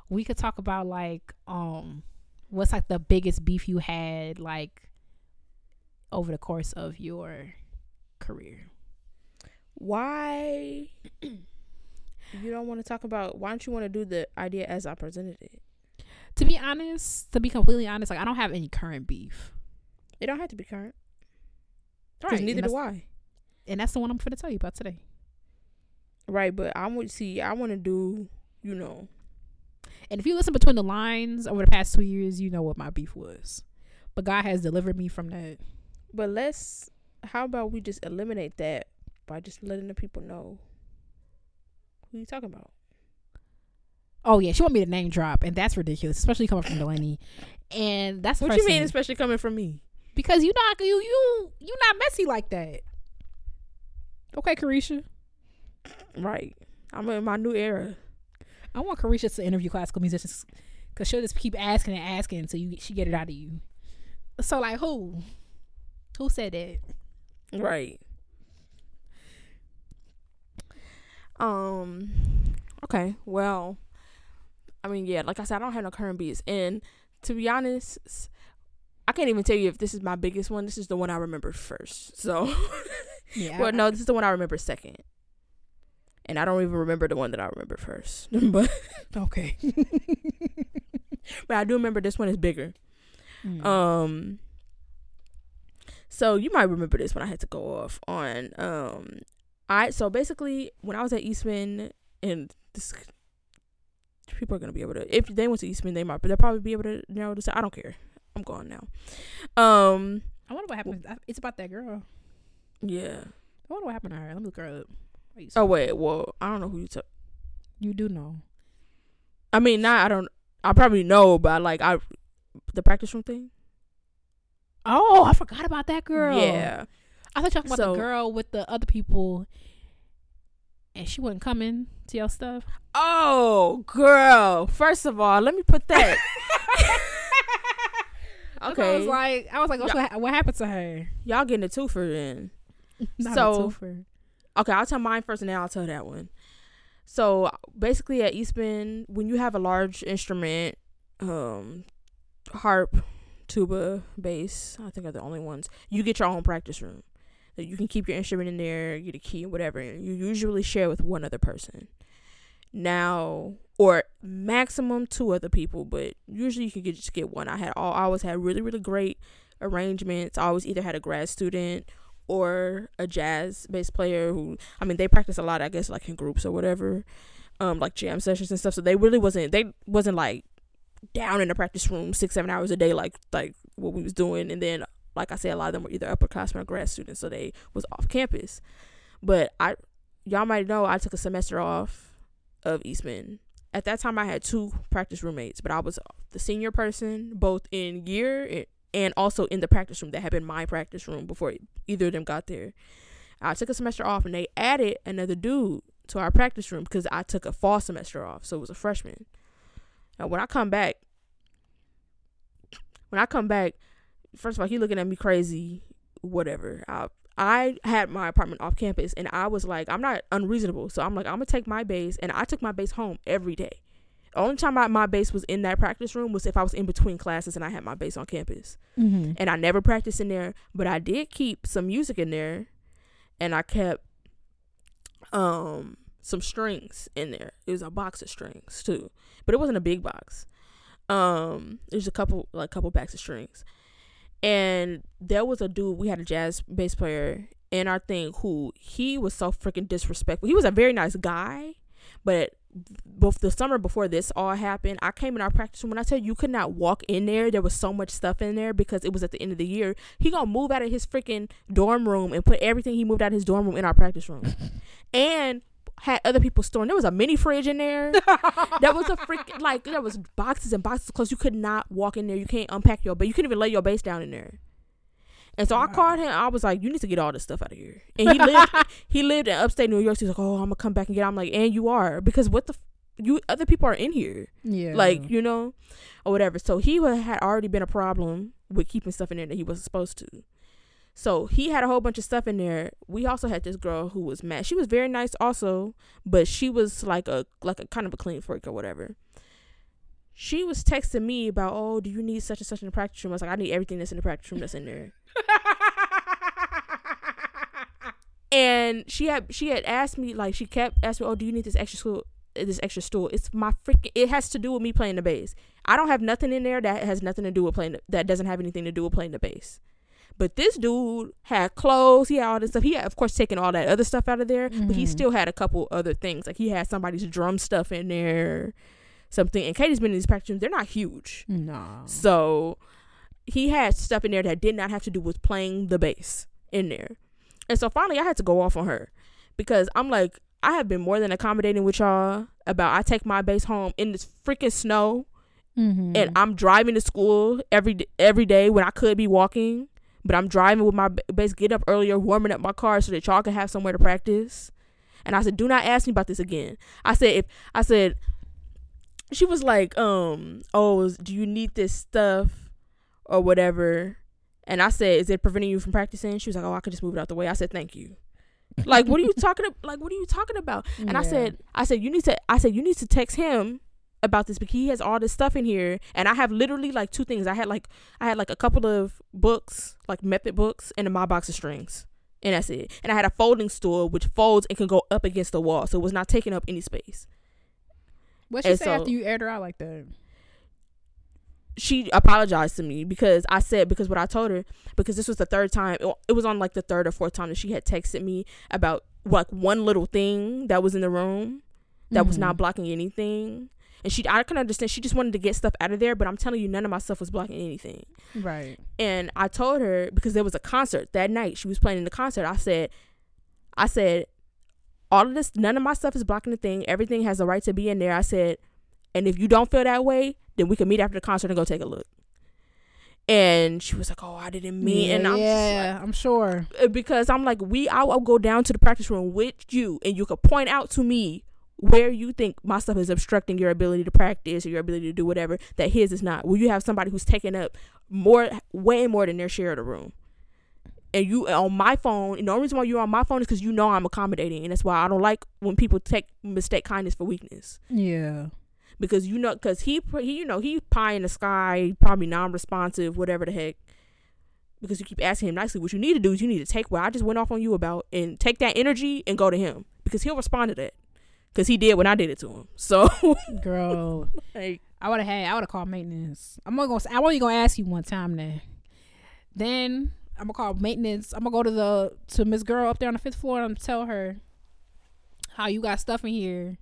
we could talk about like um what's like the biggest beef you had like over the course of your career. why <clears throat> you don't want to talk about? Why don't you want to do the idea as I presented it? To be honest, to be completely honest, like I don't have any current beef. It don't have to be current. Right, neither do I. And that's the one I'm going to tell you about today. Right, but I want to see. I want to do. You know, And if you listen between the lines over the past two years, you know what my beef was. But God has delivered me from that. but let's. How about we just eliminate that by just letting the people know who you talking about? Oh yeah, she want me to name drop, and that's ridiculous, especially coming from Delaney. And that's What you mean, especially coming from me? because you not you you you not messy like that. Okay, Carisha. Right. I'm in my new era. I want Carisha to interview classical musicians because she'll just keep asking and asking until you she get it out of you. So like who? Who said that? Right. Um. Okay. Well, I mean, yeah. Like I said, I don't have no current beats, and to be honest, I can't even tell you if this is my biggest one. This is the one I remember first. So, <laughs> Yeah. well, no, this is the one I remember second, and I don't even remember the one that I remember first. <laughs> but Okay. but I do remember this one is bigger. Mm. Um so you might remember this when I had to go off on um I so basically when I was at Eastman and this people are gonna be able to if they went to Eastman they might but they'll probably be able to narrow this out. I don't care. I'm gone now. Um I wonder what happened. It's about that girl. yeah. I wonder what happened to her. Let me look her up. Oh wait, well I don't know who you took. you do know. I mean not I don't I probably know but like I the practice room thing? Oh, I forgot about that girl. Yeah. I thought you were talking about So- the girl with the other people, and she wasn't coming to your stuff. Oh girl. First of all, let me put that okay, <laughs> <laughs> I was like, I was like, oh, what's what, what happened to her? Y'all getting a twofer then. <laughs> Not a So- twofer. Okay, I'll tell mine first and then I'll tell that one. So basically at Eastman, when you have a large instrument, um harp, tuba, bass, I think are the only ones, you get your own practice room. You can keep your instrument in there, get a key whatever, you usually share with one other person. Now or maximum two other people, but usually you can get just get one. I had all I always had really, really great arrangements. I always either had a grad student or a jazz bass player who I mean they practice a lot I guess like in groups or whatever um like jam sessions and stuff. So they really wasn't they wasn't like down in the practice room six seven hours a day like like what we was doing. And then like I said a lot of them were either upperclassmen or grad students so they was off campus. But I y'all might know I took a semester off of Eastman. At that time I had two practice roommates but I was the senior person both in year and also in the practice room that had been my practice room before either of them got there. I took a semester off and they added another dude to our practice room because I took a fall semester off, so it was a freshman. Now when I come back, when I come back, first of all, he looking at me crazy, whatever. I I had my apartment off campus and I was like, I'm not unreasonable, so I'm like, I'm gonna take my base, and I took my base home every day. The only time I, my bass was in that practice room was if I was in between classes and I had my bass on campus Mm-hmm. and I never practiced in there, but I did keep some music in there, and I kept um some strings in there. It was a box of strings too, but it wasn't a big box. Um, there's a couple like couple packs of strings, and there was a dude. We had a jazz bass player in our thing who he was so freaking disrespectful. He was a very nice guy, but both the summer before this all happened, I came in our practice room. When I tell you, you could not walk in there. There was so much stuff in there because it was at the end of the year. He gonna move out of his freaking dorm room and put everything he moved out of his dorm room in our practice room, <laughs> and had other people storing. There was a mini fridge in there. <laughs> there was a freaking like there was boxes and boxes of clothes. You could not walk in there. You can't unpack your, but you couldn't even lay your base down in there. And so I called him. I was like, "You need to get all this stuff out of here." And he lived. <laughs> he lived in upstate New York. So he's like, "Oh, I'm gonna come back and get." It. I'm like, "And you are because what the." F- you other people are in here, Yeah. like you know, or whatever. So he had already been a problem with keeping stuff in there that he wasn't supposed to. So he had a whole bunch of stuff in there. We also had this girl who was mad. She was very nice also, but she was like a like a kind of a clean freak or whatever. She was texting me about, oh, do you need such and such in the practice room? I was like, I need everything that's in the practice room that's in there. And she had she had asked me like she kept asking me, oh, do you need this extra stool? This extra stool. It's my freaking. It has to do with me playing the bass. I don't have nothing in there that has nothing to do with playing. The, that doesn't have anything to do with playing the bass. But this dude had clothes. He had all this stuff. He had, of course, taken all that other stuff out of there. But he Mhm. still had a couple other things. Like he had somebody's drum stuff in there, something. And Katie's been in these practice rooms. They're not huge. no. So he had stuff in there that did not have to do with playing the bass in there. And so finally I had to go off on her because I'm like, I have been more than accommodating with y'all about I take my bass home in this freaking snow Mm-hmm. and I'm driving to school every every day when I could be walking, but I'm driving with my bass, get up earlier, warming up my car so that y'all can have somewhere to practice. And I said, do not ask me about this again. I said, if I said, she was like, um, oh, do you need this stuff or whatever? And I said, is it preventing you from practicing? She was like, oh, I could just move it out the way. I said, thank you. like, what are you talking? About? Like, what are you talking about? And I said, I said, you need to, I said, you need to text him about this because he has all this stuff in here. And I have literally like two things. I had like, I had like a couple of books, like method books, and my box of strings. And that's it. And I had a folding stool which folds and can go up against the wall, so it was not taking up any space. What she and say so- after you aired her out like that? She apologized to me because I said because what I told her because this was the third time it, was on like the third or fourth time that she had texted me about like one little thing that was in the room that was not Mhm. blocking anything. And she, I can understand. She just wanted to get stuff out of there, but I'm telling you, none of my stuff was blocking anything. right. And I told her because there was a concert that night. She was playing in the concert. I said, I said, all of this, none of my stuff is blocking the thing. Everything has the right to be in there. I said, and if you don't feel that way, then we can meet after the concert and go take a look. And she was like, "Oh, I didn't mean." yeah, and I'm just yeah, I'm sure. uh, because I'm like, we, I will go down to the practice room with you, and you could point out to me where you think my stuff is obstructing your ability to practice or your ability to do whatever that his is not. Will you have somebody who's taking up more, way more than their share of the room? And you on my phone, and the only reason why you're on my phone is because you know I'm accommodating, and that's why I don't like when people take mistake kindness for weakness Yeah. Because you know, because he, he, you know, he pie in the sky, probably non-responsive, whatever the heck. Because you keep asking him nicely, what you need to do is you need to take what I just went off on you about and take that energy and go to him because he'll respond to that. Because he did when I did it to him. <laughs> So, Girl, <laughs> like, I would have had. I would have called maintenance. I'm only gonna. I'm only gonna ask you one time now. Then I'm gonna call maintenance. I'm gonna go to the to Miss Girl up there on the fifth floor and I'm gonna tell her how you got stuff in here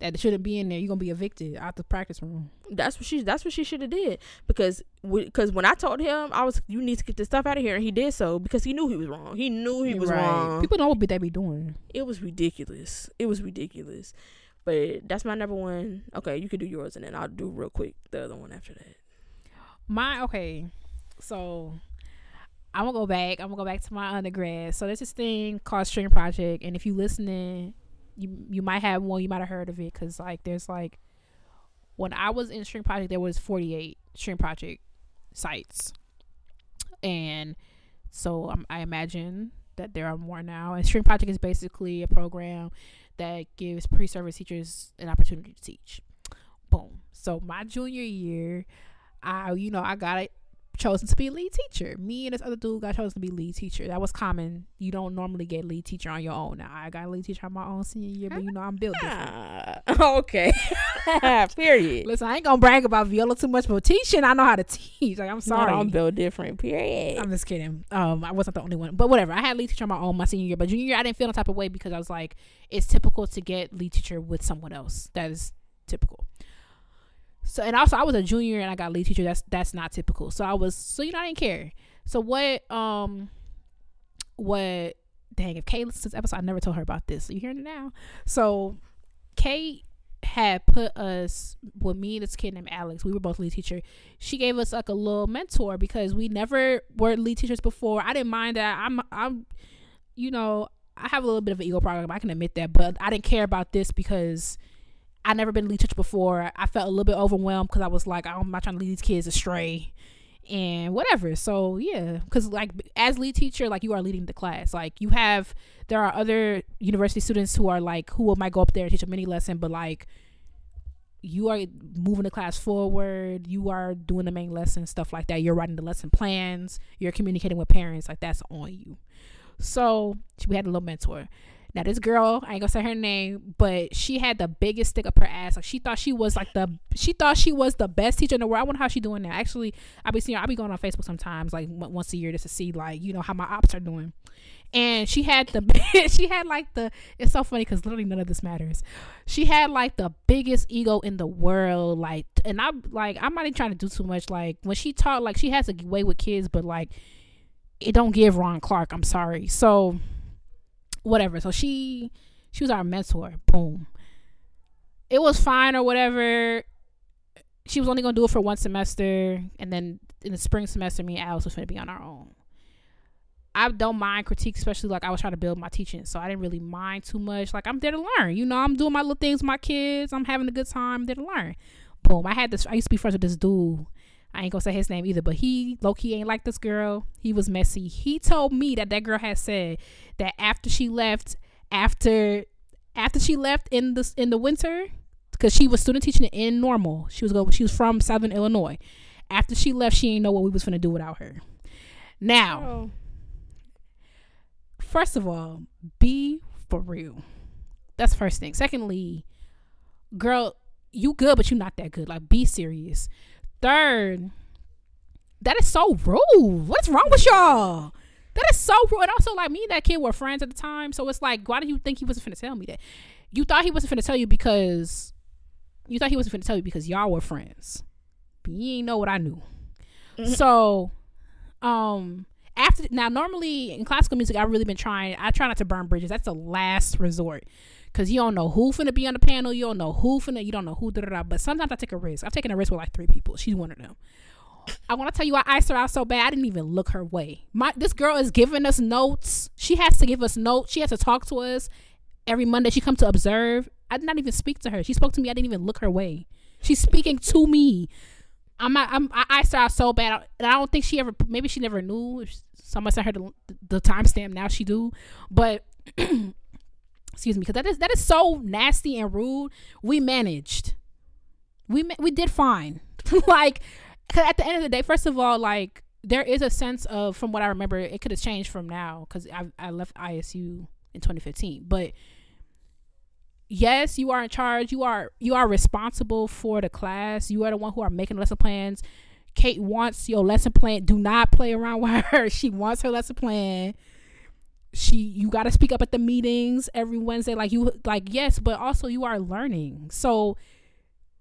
that shouldn't be in there. You're gonna be evicted out the practice room. that's what she that's what she should have did because because when I told him I was you need to get this stuff out of here and he did so because he knew he was wrong he knew he was wrong People know what they be doing. it was ridiculous it was ridiculous but that's my number one okay you can do yours and then I'll do real quick the other one after that My okay, so I'm gonna go back. I'm gonna go back to my undergrad. So there's this thing called String Project, and if you listening, you you might have one. You might have heard of it because like there's like when I was in String Project, there was 48 String Project sites, and so um, I imagine that there are more now. And String Project is basically a program that gives pre-service teachers an opportunity to teach. Boom. So my junior year, I you know I got it chosen to be lead teacher. Me and this other dude got chosen to be lead teacher. That was common. You don't normally get lead teacher on your own. Now I got lead teacher on my own senior year, but you know I'm built different. <laughs> Okay. <laughs> period. Listen, I ain't gonna brag about Viola too much, but teaching, I know how to teach. Like I'm sorry, I'm built different. Period. I'm just kidding. Um, I wasn't the only one, but whatever. I had lead teacher on my own my senior year, but junior year I didn't feel the type of way because I was like, it's typical to get lead teacher with someone else. That is typical. So and also I was a junior and I got lead teacher. That's that's not typical. So I was so you know I didn't care. So what um what dang if Kate listens to this episode, I never told her about this. So you hearing it now. So Kate had put us with me and this kid named Alex. We were both lead teacher. She gave us like a little mentor because we never were lead teachers before. I didn't mind that. I'm I'm you know, I have a little bit of an ego problem. I can admit that, but I didn't care about this because I never been lead teacher before. I felt a little bit overwhelmed because I was like, oh, I'm not trying to lead these kids astray and whatever. So yeah, because like as lead teacher, like you are leading the class. Like you have, there are other university students who are like who might go up there and teach a mini lesson, but like you are moving the class forward. You are doing the main lesson, stuff like that. You're writing the lesson plans. You're communicating with parents. Like that's on you. So we had a little mentor. Now this girl, I ain't gonna say her name, but she had the biggest stick up her ass. Like she thought she was like the she thought she was the best teacher in the world. I wonder how she doing now. Actually, I be seeing her, I be going on Facebook sometimes, like once a year, just to see like you know how my ops are doing. And she had the <laughs> she had like the it's so funny because literally none of this matters. She had like the biggest ego in the world, like and I'm like I'm not even trying to do too much. Like when she talked, like she has a way with kids, but like it don't give Ron Clark. I'm sorry. So whatever. So she she was our mentor. Boom. It was fine or whatever. She was only gonna do it for one semester, and then in the spring semester, me and Alice was gonna be on our own. I don't mind critique, especially like I was trying to build my teaching, so I didn't really mind too much. Like I'm there to learn, you know. I'm doing my little things with my kids. I'm having a good time. I'm there to learn. Boom. I had this. I used to be friends with this dude. I ain't gonna say his name either, but he low key ain't like this girl. He was messy. He told me that that girl had said that after she left, after after she left in the in the winter, because she was student teaching in Normal. She was go. She was from Southern Illinois. After she left, she didn't know what we was gonna do without her. Now, oh. first of all, be for real. That's first thing. Secondly, girl, you good, but you not that good. Like, be serious. Third, that is so rude. What's wrong with y'all? That is so rude. And also, like me and that kid were friends at the time, so it's like, why did you think he wasn't finna tell me that? You thought he wasn't finna tell you because you thought he wasn't finna tell you because y'all were friends. But you ain't know what I knew. Mm-hmm. So, um, after now, normally in classical music, I've really been trying. I try not to burn bridges. That's the last resort because you don't know who finna be on the panel. You don't know who finna. You don't know who. Da, da, da. But sometimes I take a risk. I've taken a risk with like three people. She's one of them. I want to tell you, I iced her out so bad. I didn't even look her way. My this girl is giving us notes. She has to give us notes. She has to talk to us every Monday. She come to observe. I did not even speak to her. She spoke to me. I didn't even look her way. She's speaking to me. I'm I'm I iced her out so bad, and I don't think she ever. Maybe she never knew. Someone sent her the, the timestamp. Now she do, but <clears throat> excuse me because that is that is so nasty and rude. We managed. We we did fine. <laughs> Like at the end of the day first of all like there is a sense of from what i remember it could have changed from now because I, I left isu in 2015 but yes you are in charge. You are you are responsible for the class. You are the one who are making lesson plans. Kate wants your lesson plan. Do not play around <laughs> with her. She wants her lesson plan she you got to speak up at the meetings every Wednesday like you like yes but also you are learning so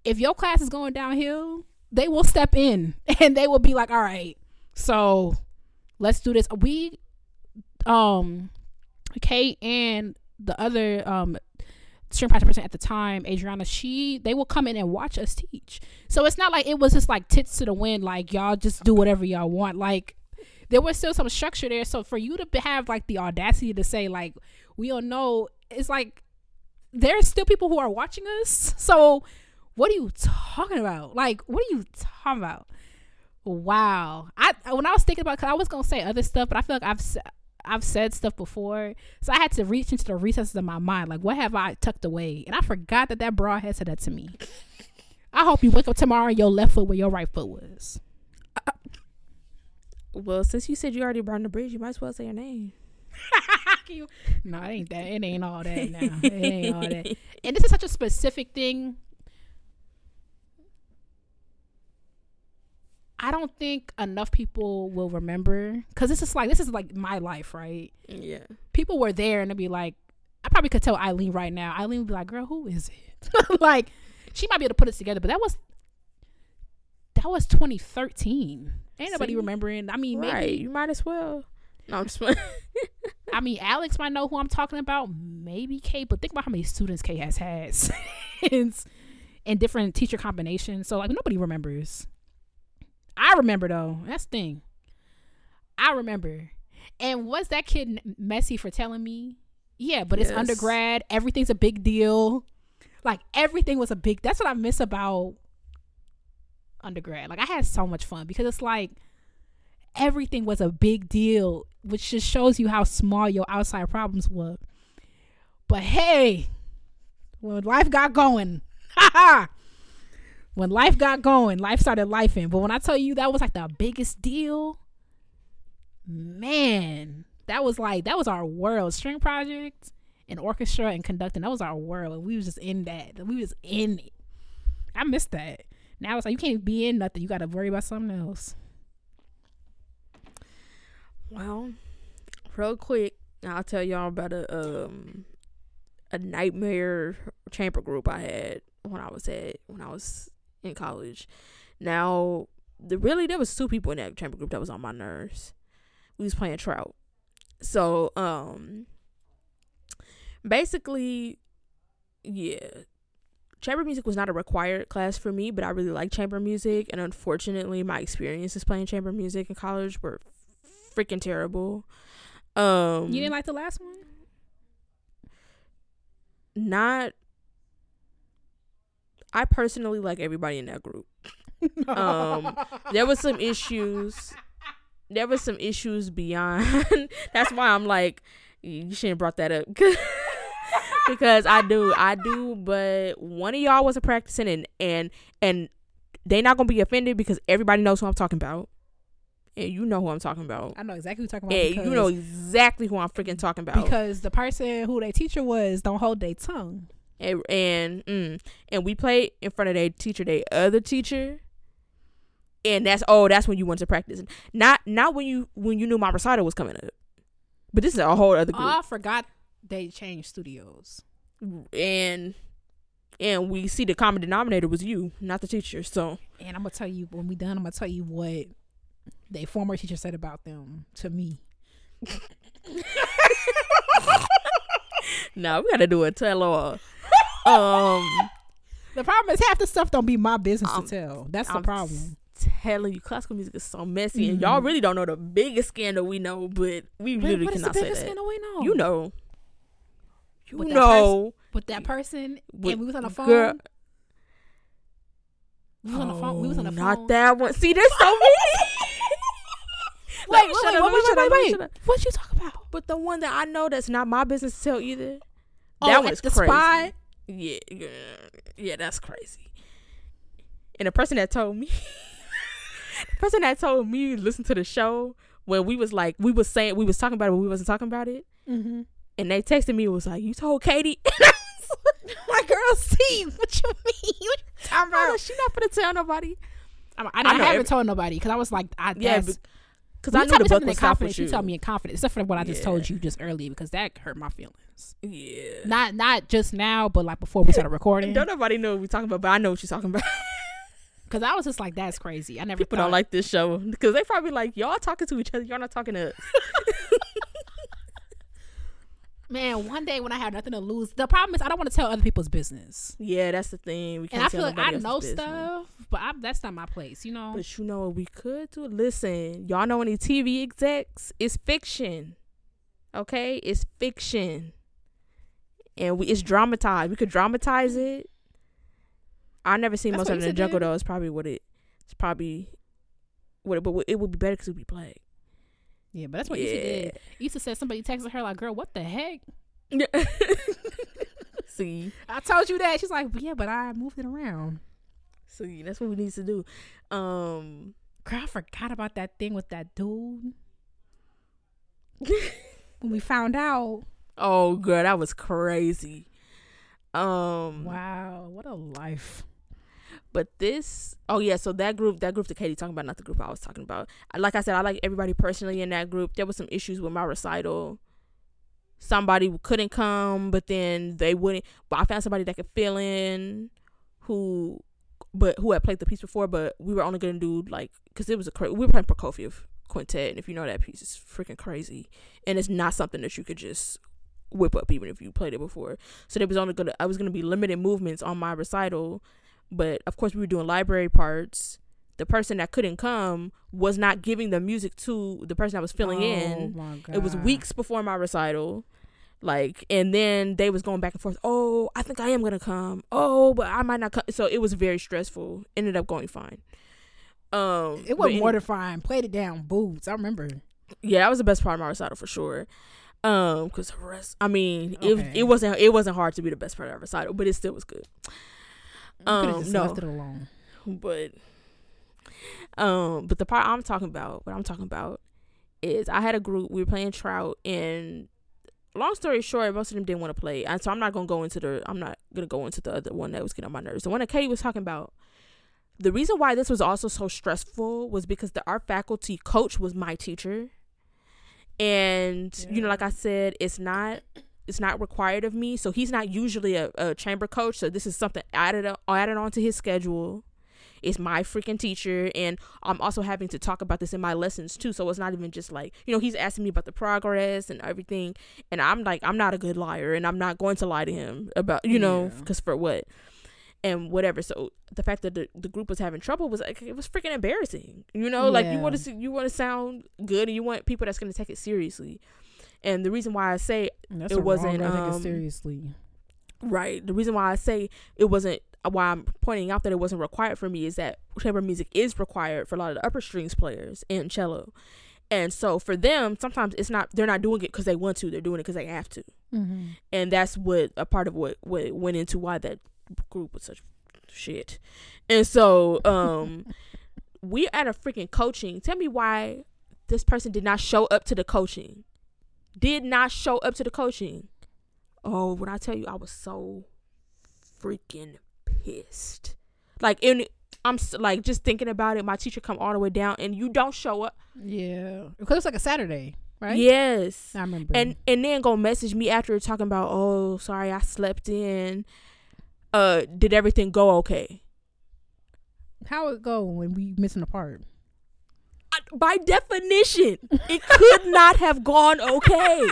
if your class is going downhill they will step in <laughs> and they will be like all right so let's do this we um Kate and the other um string person at the time, Adriana, she they will come in and watch us teach. So it's not like it was just like tits to the wind, like y'all just do whatever y'all want. Like there was still some structure there. So for you to have like the audacity to say like we don't know, it's like there's still people who are watching us. So what are you talking about? Like what are you talking about? Wow. I when I was thinking about, cause I was gonna say other stuff, but I feel like I've I've said stuff before, so I had to reach into the recesses of my mind. Like, what have I tucked away? And I forgot that that broad had said that to me. I hope you wake up tomorrow and your left foot where your right foot was. Well, since you said you already burned the bridge, you might as well say your name. <laughs> You- no, it ain't that. It ain't all that now. It <laughs> ain't all that. And this is such a specific thing. I don't think enough people will remember because this is like this is like my life, right? Yeah. People were there and they'd be like, I probably could tell Eileen right now. Eileen would be like, "Girl, who is it?" <laughs> like, she might be able to put it together, but that was that was 2013. Ain't nobody See? remembering. I mean, right. maybe You might as well. No, I'm just playing. <laughs> I mean, Alex might know who I'm talking about. Maybe Kate, but think about how many students Kate has had <laughs> since in different teacher combinations. So like nobody remembers. I remember though. That's the thing. I remember. And was that kid messy for telling me? Yeah, but it's undergrad. Everything's a big deal. Like everything was a big. That's what I miss about undergrad. Like I had so much fun because it's like everything was a big deal, which just shows you how small your outside problems were. But hey, when life got going. <laughs> When life got going, life started lifing. But when I tell you that was like the biggest deal, man, that was like that was our world. String project and orchestra and conducting, that was our world. And we was just in that. We was in it. I missed that. Now it's like you can't be in nothing. You gotta worry about something else. Well, real quick, I'll tell y'all about a um a nightmare chamber group I had when I was at when I was in college. Now, the really there was two people in that chamber group that was on my nerves. We was playing trout. So, um basically yeah. Chamber music was not a required class for me, but I really like chamber music and unfortunately my experiences playing chamber music in college were freaking terrible. Um You didn't like the last one? not I personally like everybody in that group. <laughs> Um, There was some issues. There was some issues beyond. <laughs> That's why I'm like, you shouldn't have brought that up. <laughs> because I do, I do, but one of y'all wasn't practicing and and and they not gonna be offended because everybody knows who I'm talking about. And you know who I'm talking about. I know exactly what you're talking about. Because, you know exactly who I'm freaking talking about. because the person who their teacher was don't hold their tongue. and and, mm, and we played in front of their teacher, their other teacher. And that's oh, that's when you went to practice. Not not when you when you knew my recital was coming up. But this is a whole other Oh, group. I forgot they changed studios. and and we see the common denominator was you, not the teacher. So And I'm gonna tell you when we done. I'm gonna tell you what the former teacher said about them to me. <laughs> now we gotta do a tell all. um The problem is half the stuff don't be my business Um, to tell. That's the I'm problem. telling you, classical music is so messy, and y'all Mhm. really don't know the biggest scandal we know, but we Wait, literally what is the cannot say biggest that. scandal we know? You know, you With that know. with that person, With- and we was on the phone. girl- we was on the phone. We was on the Oh, phone. Not that one. See, there's so <laughs> many. Wait, wait, wait, shut wait, up, let me wait, wait, up, let me wait. What you talk about? But the one that I know that's not my business to tell either. Oh, That at one's the crazy. spy? Yeah, yeah, yeah, that's crazy. And the person that told me, <laughs> the person that told me listen to the show when we was like we was saying we was talking about it, but we wasn't talking about it, Mm-hmm. And they texted me was like you told Katie. <laughs> My girl, see what you mean? <laughs> What you talking I know about? she not gonna tell nobody. I, I, I haven't every- told nobody because I was like, I Yeah, that's, because I you knew the in was stopped confidence. You you. tell me in confidence, except for what I just Yeah. told you just earlier because that hurt my feelings. Yeah. Not not just now, but like before we started <laughs> recording. Don't nobody know what we talking about, but I know what you're talking about. Because I was just like, that's crazy. I never People thought, don't like this show because they probably like y'all talking to each other. Y'all not talking to us. Man, one day when I have nothing to lose, the problem is I don't want to tell other people's business. Yeah, that's the thing. We can't And I feel like I know business. stuff, but I, that's not my place, you know? But you know what we could do? Listen, y'all know any TV execs? It's fiction. Okay, it's fiction, and we it's dramatized. We could dramatize it. I never seen That's most of the jungle dude? though. It's probably what it. It's probably what, it, but it would be better because it would be black. Yeah, but that's what Issa did. Issa said somebody texted her like, girl, what the heck? Yeah. <laughs> See, I told you that. She's like, yeah, but I moved it around. see, that's what we need to do. Um, Girl, I forgot about that thing with that dude. <laughs> when we found out. Oh, girl, that was crazy. Um, wow, what a life. But this, oh yeah, so that group, that group that Katie talking about, not the group I was talking about. Like I said, I like everybody personally in that group. There was some issues with my recital. Somebody couldn't come, but then they wouldn't. But I found somebody that could fill in, who, but who had played the piece before. But we were only gonna do like, cause it was a we were playing Prokofiev quintet, and if you know that piece, it's freaking crazy, and it's not something that you could just whip up even if you played it before. So there was only gonna I was gonna be limited movements on my recital, but of course we were doing library parts. The person that couldn't come was not giving the music to the person that was filling oh, in. It was weeks before my recital. Like and then they was going back and forth. Oh, I think I am gonna come. Oh, but I might not come. So it was very stressful. Ended up going fine. Um, It was any- mortifying. Played it down boots. I remember. yeah, that was the best part of my recital for sure. Um, because the rest, I mean, it it wasn't it wasn't hard to be the best part of our recital, but it still was good. You could have Um, just no. left it alone. <laughs> But, um, but the part I'm talking about, what I'm talking about, is I had a group. We were playing trout, and long story short, most of them didn't want to play, and so I'm not gonna go into the. I'm not gonna go into the other one that was getting on my nerves. The one that Katie was talking about. The reason why this was also so stressful was because the art faculty coach was my teacher. And you know, like I said, it's not it's not required of me. So he's not usually a, a chamber coach. So this is something added on- added onto his schedule. It's my freaking teacher, and I'm also having to talk about this in my lessons too. So it's not even just like you know he's asking me about the progress and everything, and I'm like I'm not a good liar, and I'm not going to lie to him about you know Yeah. because for what and whatever. So the fact that the, the group was having trouble was like it was freaking embarrassing. You know, like you want to you want to sound good, and you want people that's going to take it seriously. And the reason why I say It wasn't, Wrong, I take it um, seriously. Right. The reason why I say it wasn't why I'm pointing out that it wasn't required for me is that chamber music is required for a lot of the upper strings players and cello. And so for them, sometimes it's not they're not doing it because they want to, they're doing it because they have to. Mm-hmm. And that's what a part of what, what went into why that group was such shit. And so um <laughs> we at a freaking coaching. Tell me why this person did not show up to the coaching. Did not show up to the coaching. Oh, when I tell you I was so freaking pissed. Like in I'm like just thinking about it. My teacher come all the way down, and you don't show up. Yeah, because it's like a Saturday, right? Yes, I remember. and and then go message me after talking about, oh, sorry, I slept in. Uh, did everything go okay? how it go when we missing a part? I, by definition, it could not have gone okay.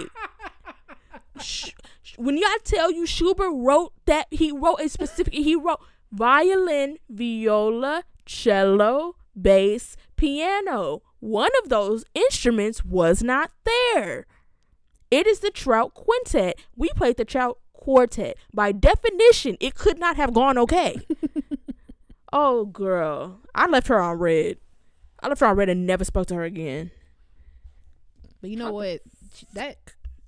<laughs> Sh- when y'all tell you Schubert wrote that, he wrote a specific. He wrote violin, viola, cello, bass, piano. One of those instruments was not there. It is the Trout Quintet. We played the Trout Quartet. By definition, it could not have gone okay. <laughs> oh, girl. I left her on red. I left her on red and never spoke to her again. But you know what? She, that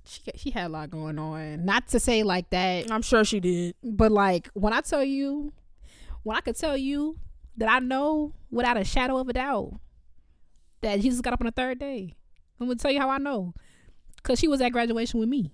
she she had a lot going on. Not to say like that, I'm sure she did. but like when I tell you, when I could tell you that I know without a shadow of a doubt that Jesus got up on the third day. I'm gonna tell you how I know, cause she was at graduation with me,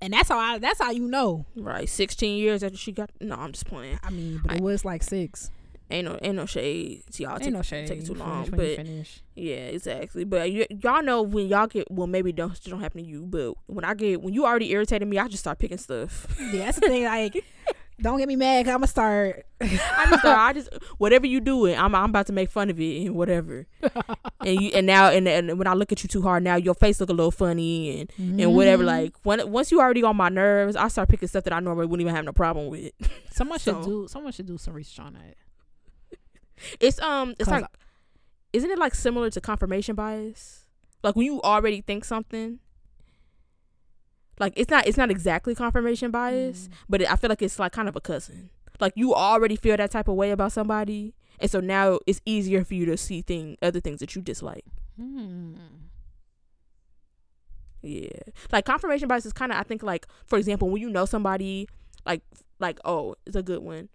and that's how I. That's how you know. Right, 16 years after she got. No, I'm just playing. I mean, but it was like six. Ain't no, ain't no shade. to y'all Ain't take, no shade. take too You long, finish when you but yeah, exactly. But y- y'all know when y'all get well, maybe don't don't happen to you. But when I get when you already irritated me, I just start picking stuff. Yeah, that's the thing. Like, <laughs> don't get me mad. Cause I'm gonna <laughs> start. I just start, I just whatever you doing, I'm I'm about to make fun of it and whatever. <laughs> and you and now and, and when I look at you too hard, now your face look a little funny and and whatever. Mhm. Like when once you already on my nerves, I start picking stuff that I normally wouldn't even have no problem with. someone should do. Someone should do some research on that. It's um, it's like, isn't it like similar to confirmation bias? Like when you already think something. Like it's not, it's not exactly confirmation bias, Mm. but it, I feel like it's like kind of a cousin. Like you already feel that type of way about somebody, and so now it's easier for you to see thing, other things that you dislike. Hmm. Yeah, like confirmation bias is kind of I think like for example when you know somebody like like oh it's a good one.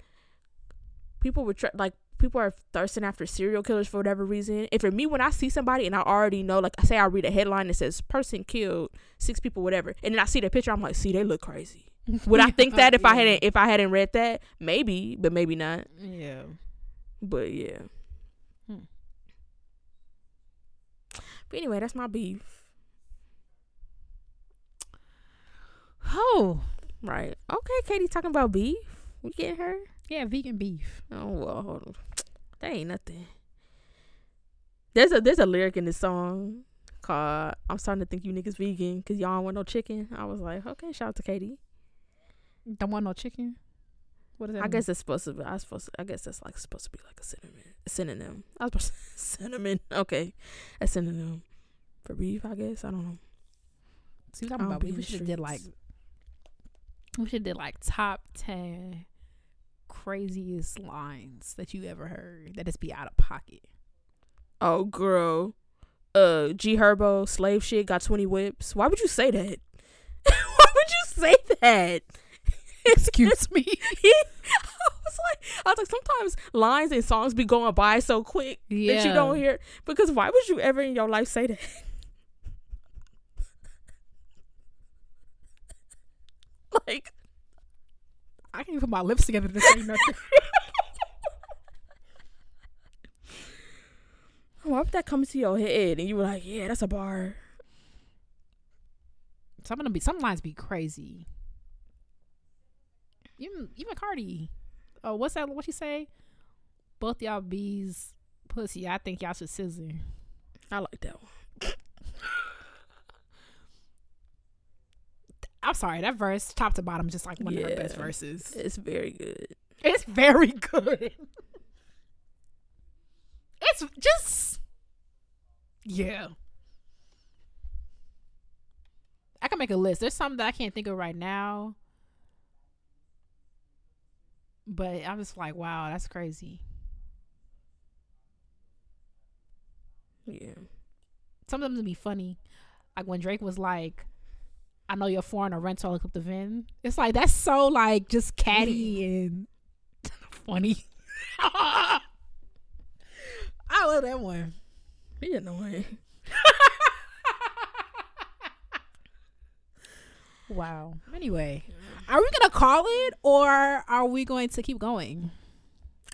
People would try like people are thirsting after serial killers for whatever reason. And for me, when I see somebody and I already know, like, I say I read a headline that says person killed six people, whatever, and then I see the picture, I'm like, see, they look crazy. <laughs> Would I think that if I hadn't if I hadn't read that? Maybe, but maybe not. Yeah. But yeah. Hmm. But anyway, that's my beef. Oh. Right. Okay, Katie talking about beef. We get her? Yeah, vegan beef. Oh well, hold on. that ain't nothing. There's a there's a lyric in this song called "I'm starting to think you niggas vegan because y'all don't want no chicken." I was like, okay, shout out to Katie. Don't want no chicken. What is that? I guess it's supposed to be. I supposed. To, I guess that's like supposed to be like a synonym. A synonym. I was supposed to, <laughs> cinnamon. Okay, a synonym for beef. I guess I don't know. See what I I'm about? We should have did like. We should did like top ten craziest lines that you ever heard that just be out of pocket. Oh, girl. Uh, G Herbo slave shit got twenty whips. Why would you say that? <laughs> Why would you say that? <laughs> Excuse me. <laughs> I was like, I was like, sometimes lines and songs be going by so quick that you don't hear. Because why would you ever in your life say that? like, I can't even put my lips together to say nothing. <laughs> <laughs> Oh, why would that come to your head and you were like, yeah, that's a bar. some of them be some lines be crazy. Even even Cardi. Oh, what's that? What she say? Both y'all bees pussy. I think y'all should scissor. I like that one. I'm sorry, that verse, top to bottom, just like one of her best verses. It's very good. It's very good. It's just yeah. I can make a list. There's some that I can't think of right now. But I'm just like, wow, that's crazy. Yeah. Some of them be funny. Like when Drake was like, I know you're foreign or rental, up the VIN. It's like that's so like just catty mm. and <laughs> funny. <laughs> I love that one. He annoying. <laughs> Wow. Anyway, are we gonna call it or are we going to keep going?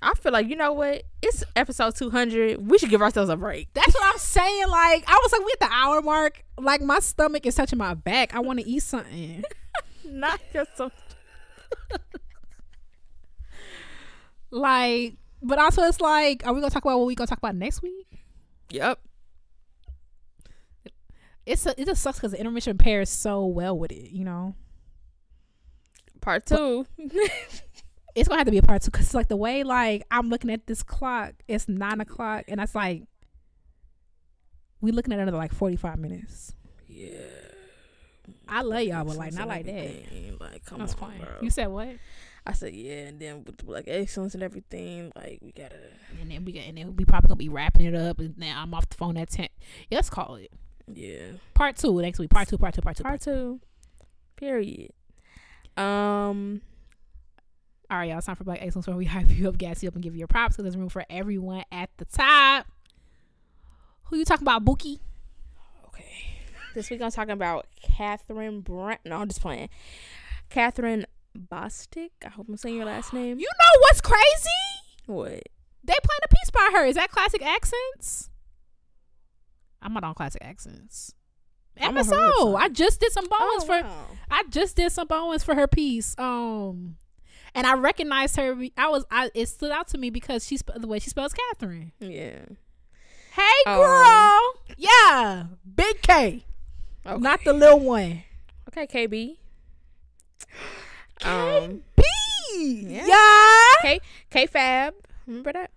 I feel like you know what? It's episode two hundred. We should give ourselves a break. That's what I'm saying. Like I was like, we at the hour mark. Like my stomach is touching my back. I want to eat something. <laughs> Not just so. <laughs> Like, but also it's like, are we gonna talk about what we gonna talk about next week? Yep. It's a, it just sucks because the intermission pairs so well with it. You know, Part two. <laughs> it's gonna have to be a part two because like the way like I'm looking at this clock, it's nine o'clock, and that's like we looking at another like 45 minutes. yeah. I love y'all, but like not like that. Like, come That's on, fine. bro. You said what? I said yeah, and then with like excellence and everything, like we gotta. And then we got, and then we probably gonna be wrapping it up, and then I'm off the phone at ten. Yeah, let's call it Yeah. part two next week. Part two. Part two. Part two. Part two. Period. Um. All right, y'all. It's time for Black Excellence, where we <laughs> hype you up, gas you up, and give you your props. So there's room for everyone at the top. Who you talking about, Bookie? Okay. <laughs> This week I'm talking about Catherine Brand. No, I'm just playing. Kathryn Bostic. I hope I'm saying your last <gasps> name. You know what's crazy? What? They playing a piece by her. Is that classic accents? I'm not on classic accents. I'm on her MSO. I just did some bowings Oh, for. wow. I just did some bowings for her piece. Um, and I recognized her. I was. I it stood out to me because she sp- the way she spells Kathryn. Yeah. Hey, Um, girl. yeah, big K, Okay. not the little one. Okay, KB. Um. Yeah. Yeah. K K Fab. Remember that?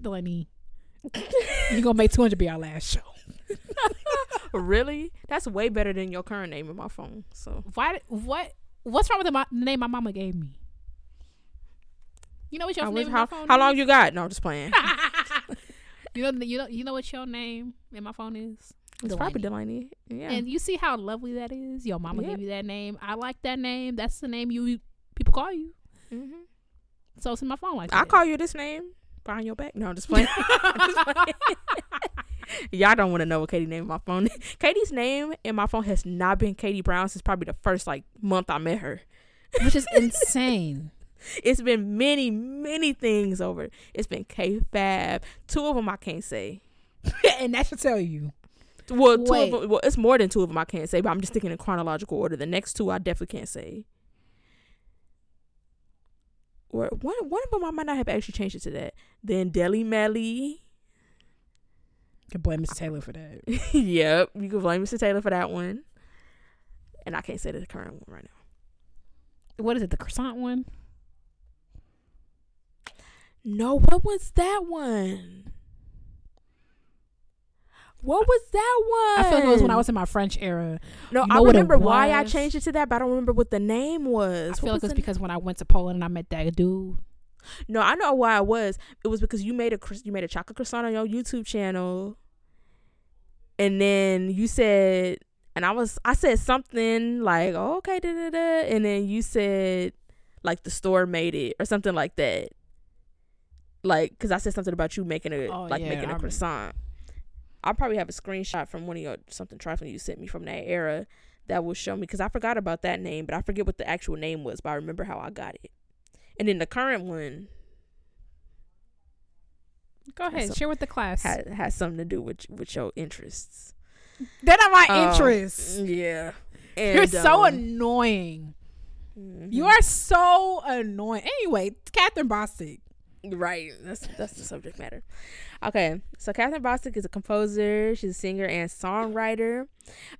Delaney, you gonna make two hundred be our last show? <laughs> really? That's way better than your current name in my phone. So Why? What? What's wrong with the, name my mama gave me? You know what your I name how, my phone how long you got? No, I'm just playing. <laughs> you know, you know, you know what your name in my phone is. It's probably Delaney. Yeah. And you see how lovely that is. Your mama Yeah. gave you that name. I like that name. That's the name you people call you. hmm So it's in my phone like I that. call you this name. behind your back. No, I'm just playing. <laughs> <laughs> Just playing. Y'all don't want to know what Katie named my phone. Katie's name in my phone has not been Katie Brown since probably the first like month I met her. Which is insane. It's been many, many things over. It's been K Fab. Two of them I can't say. <laughs> and that should tell you. Well, two Wait. of them, well, it's more than two of them I can't say, but I'm just thinking in chronological order. The next two I definitely can't say. Or one one of them I might not have actually changed it to that. Then Deli Melly. Can blame Mr. Taylor for that. <laughs> yep, you can blame Mr. Taylor for that one. And I can't say the current one right now. What is it? The croissant one? No, what was that one? What was that one? I feel like it was when I was in my French era. No, You I know it remember why I changed it to that, but I don't remember what the name was. I What feel like it was because when I went to Poland and I met that dude. No, I know why it was. It was because you made a you made a chocolate croissant on your YouTube channel, and then you said, and I was I said something like, oh, okay, da da da, and then you said like the store made it or something like that. Like, because I said something about you making a Oh, like yeah, making I a remember. croissant. I'll probably have a screenshot from one of your something trifling you sent me from that era that will show me because I forgot about that name, but I forget what the actual name was, but I remember how I got it. And then the current one Go ahead, some- share with the class. has has something to do with with your interests. They're not my Um, interests. Yeah, You're so um, annoying. mhm. You are so annoying. Anyway, Kathryn Bostic. Right. That's that's the subject matter. Okay, so Kathryn Bostic is a composer. She's a singer and songwriter.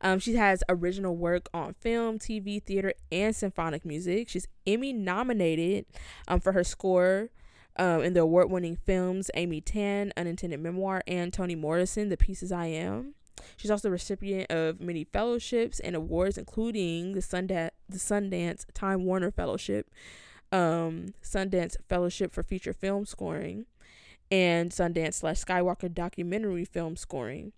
Um, she has original work on film, TV, theater, and symphonic music. She's Emmy nominated um, for her score um, in the award-winning films Amy Tan, Unintended Memoir, and Toni Morrison, The Pieces I Am. She's also a recipient of many fellowships and awards, including the Sundance, the Sundance Time Warner Fellowship, um, Sundance Fellowship for Feature Film Scoring, and Sundance slash Skywalker Documentary Film Scoring,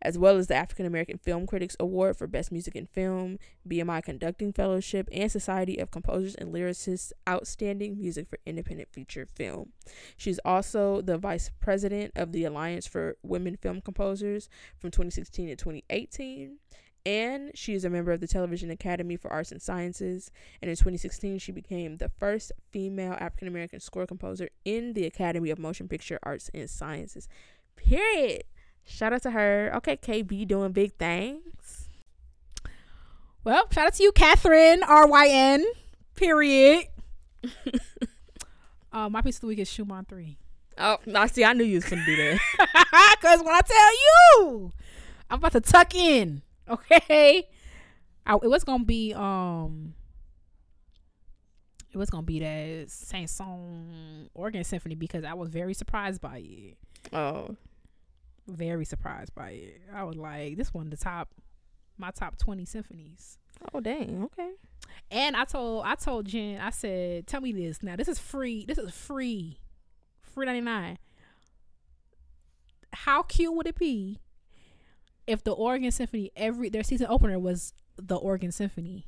as well as the African American Film Critics Award for Best Music in Film, BMI Conducting Fellowship, and Society of Composers and Lyricists Outstanding Music for Independent Feature Film. She's also the vice president of the Alliance for Women Film Composers from 2016 to 2018. And she is a member of the Television Academy for Arts and Sciences. And in 2016, she became the first female African American score composer in the Academy of Motion Picture Arts and Sciences. Period. Shout out to her. Okay, KB doing big things. Well, shout out to you, Catherine R Y N. Period. uh, <laughs> my piece of the week is Schumann three. Oh, I see. I knew you was gonna do that. <laughs> Cause when I tell you, I'm about to tuck in. Okay, I, <laughs> it was gonna be um, it was gonna be that Saint-Saëns organ symphony because I was very surprised by it. Oh, Very surprised by it. I was like, this one the top, my top twenty symphonies. oh, dang. Okay. And I told I told Jen, I said, tell me this. Now this is free. This is free. Free ninety nine. How cute would it be if the Oregon Symphony every their season opener was the Organ Symphony?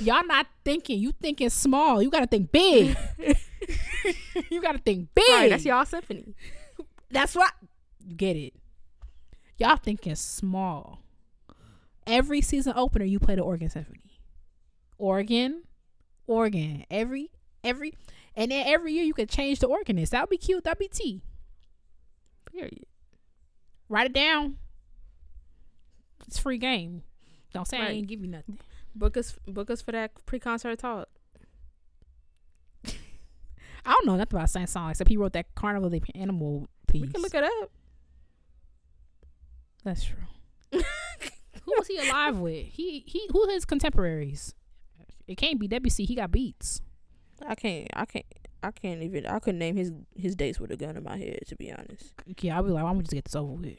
Y'all not thinking, you thinking small. You gotta think big. <laughs> you gotta think big. Right, that's y'all symphony. That's what you get it. Y'all thinking small. Every season opener, you play the Organ Symphony. Oregon, Oregon. Every every, and then every year you could change the organist. That would be cute. That'd be T. Period. Write it down. It's free game. Don't say I Right. ain't give you nothing. Book us, book us for that pre-concert talk. I don't know nothing about Saint-Saëns except he wrote that Carnival of the Animal piece. We can look it up. That's true. <laughs> who was he alive with? He he. Who his contemporaries? It can't be Debussy. He got beats. I can't. I can't. I can't even. I couldn't name his his dates with a gun in my head. To be honest, Yeah, I'll be like, I'm gonna just get this over with.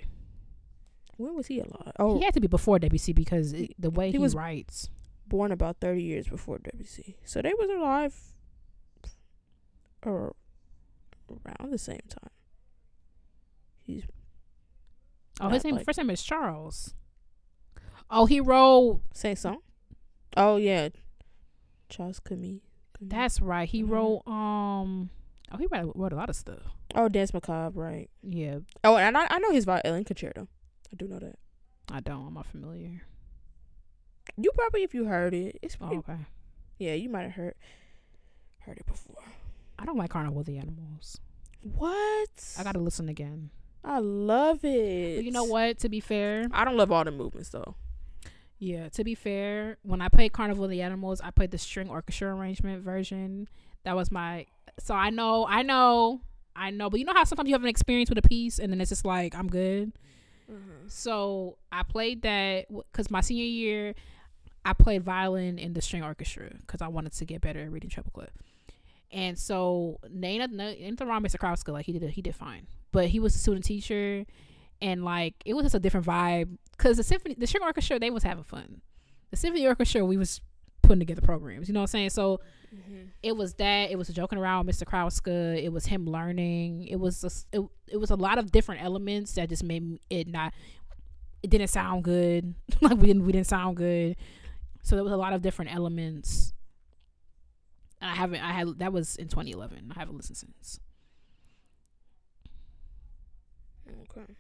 When was he alive? Oh, He had to be before Debussy because it, the way He he, was- writes. born about thirty years before Debussy, so they was alive, or around the same time. He's Oh, his name like- first name is Charles. Oh, he wrote. Saint-Saëns. Oh yeah, Charles Camille. That's right. He Mhm. wrote. Um. Oh, he wrote, wrote a lot of stuff. Oh, Danse Macabre, right? Yeah, Oh, and I, I know his violin concerto. I do know that. I don't. I'm not familiar. You probably, if you heard it, it's Oh, okay. yeah, you might have heard heard it before. I don't like Carnival of the Animals. What? I gotta listen again. I love it. But you know what? To be fair, I don't love all the movements though. yeah. To be fair, when I played Carnival of the Animals, I played the string orchestra arrangement version. That was my. So I know, I know, I know. But you know how sometimes you have an experience with a piece, and then it's just like I'm good. Mm-hmm. So I played that because my senior year, I played violin in the string orchestra because I wanted to get better at reading treble. And so Nana, nothing wrong with Mr. Krauska, like he did, he did fine, but he was a student teacher, and like it was just a different vibe because the symphony, the string orchestra, they was having fun. The symphony orchestra, we was putting together programs. You know what I'm saying? So mm-hmm. it was that. It was joking around with Mr. Krauska. It was him learning. It was a, it, it was a lot of different elements that just made it not. It didn't sound good. <laughs> like we didn't we didn't sound good. So there was a lot of different elements. And I haven't. I had that was in 2011. I haven't listened since. Okay.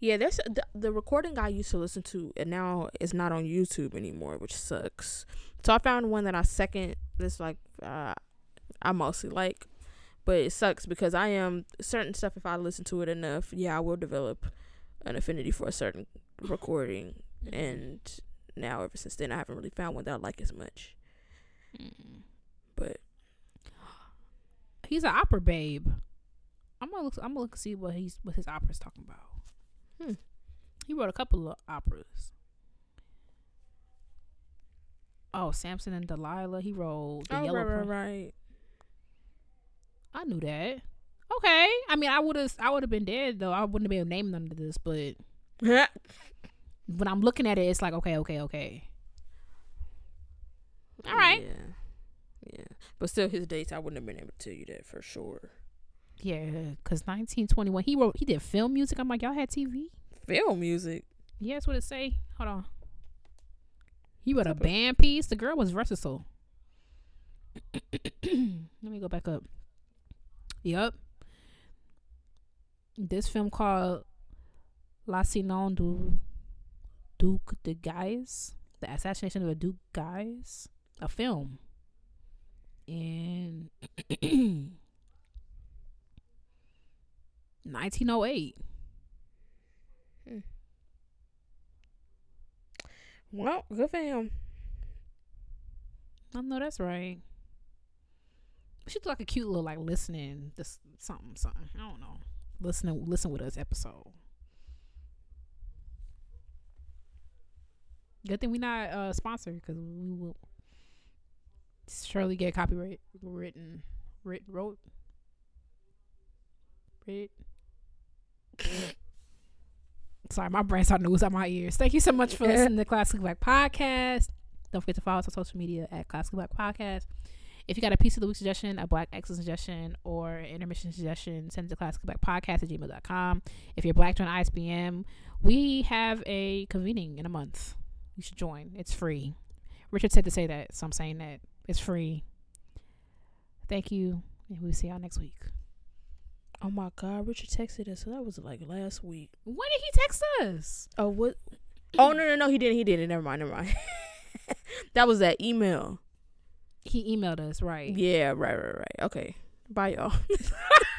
Yeah, there's the, the recording I used to listen to, and now is not on YouTube anymore, which sucks. So I found one that I second. This like uh, I mostly like, but it sucks because I am certain stuff. If I listen to it enough, yeah, I will develop an affinity for a certain recording. And now, ever since then, I haven't really found one that I like as much. Mm. But He's an opera babe. I'm gonna look. I'm gonna look see what he's what his opera's talking about. Hmm. He wrote a couple of operas. Oh, Samson and Delilah. He wrote the oh, Yellow. right, right, right. I knew that. Okay. I mean, I would have. I would have been dead though. I wouldn't have been able to name none of this. But <laughs> when I'm looking at it, it's like okay, okay, okay. All right. Yeah. Yeah. But still, his dates, I wouldn't have been able to tell you that for sure. Yeah, because 1921. He wrote. He did film music. I'm like, y'all had TV. Film music. Yeah, that's what it say. Hold on. He wrote a band piece. The girl was versatile. <clears throat> Let me go back up. Yup. This film called La Sinon du Duke de Guise. The assassination of a Duke Guise. A film. In <clears throat> 1908. Well, good for him. I know that's right. She look like a cute little like listening, this something, something. I don't know. Listening, listen with us episode. Good thing we not uh sponsored because we will surely get copyright written, writ, wrote, writ. <laughs> Sorry, my brain starting to ooze out my ears. Thank you so much for listening to Classic Black Podcast. Don't forget to follow us on social media at Classic Black Podcast. If you got a piece of the week suggestion, a black excellent suggestion, or intermission suggestion, send it to classicblackpodcast at gmail.com. If you're black join ISBM, we have a convening in a month. You should join. It's free. Richard said to say that, so I'm saying that. It's free. Thank you, and we'll see y'all next week. Oh my God, Richard texted us. So that was like last week. When did he text us? Oh what? Oh no no no he didn't he didn't. Never mind never mind. <laughs> that was that email. He emailed us, right? Yeah right right right. Okay. Bye y'all. <laughs>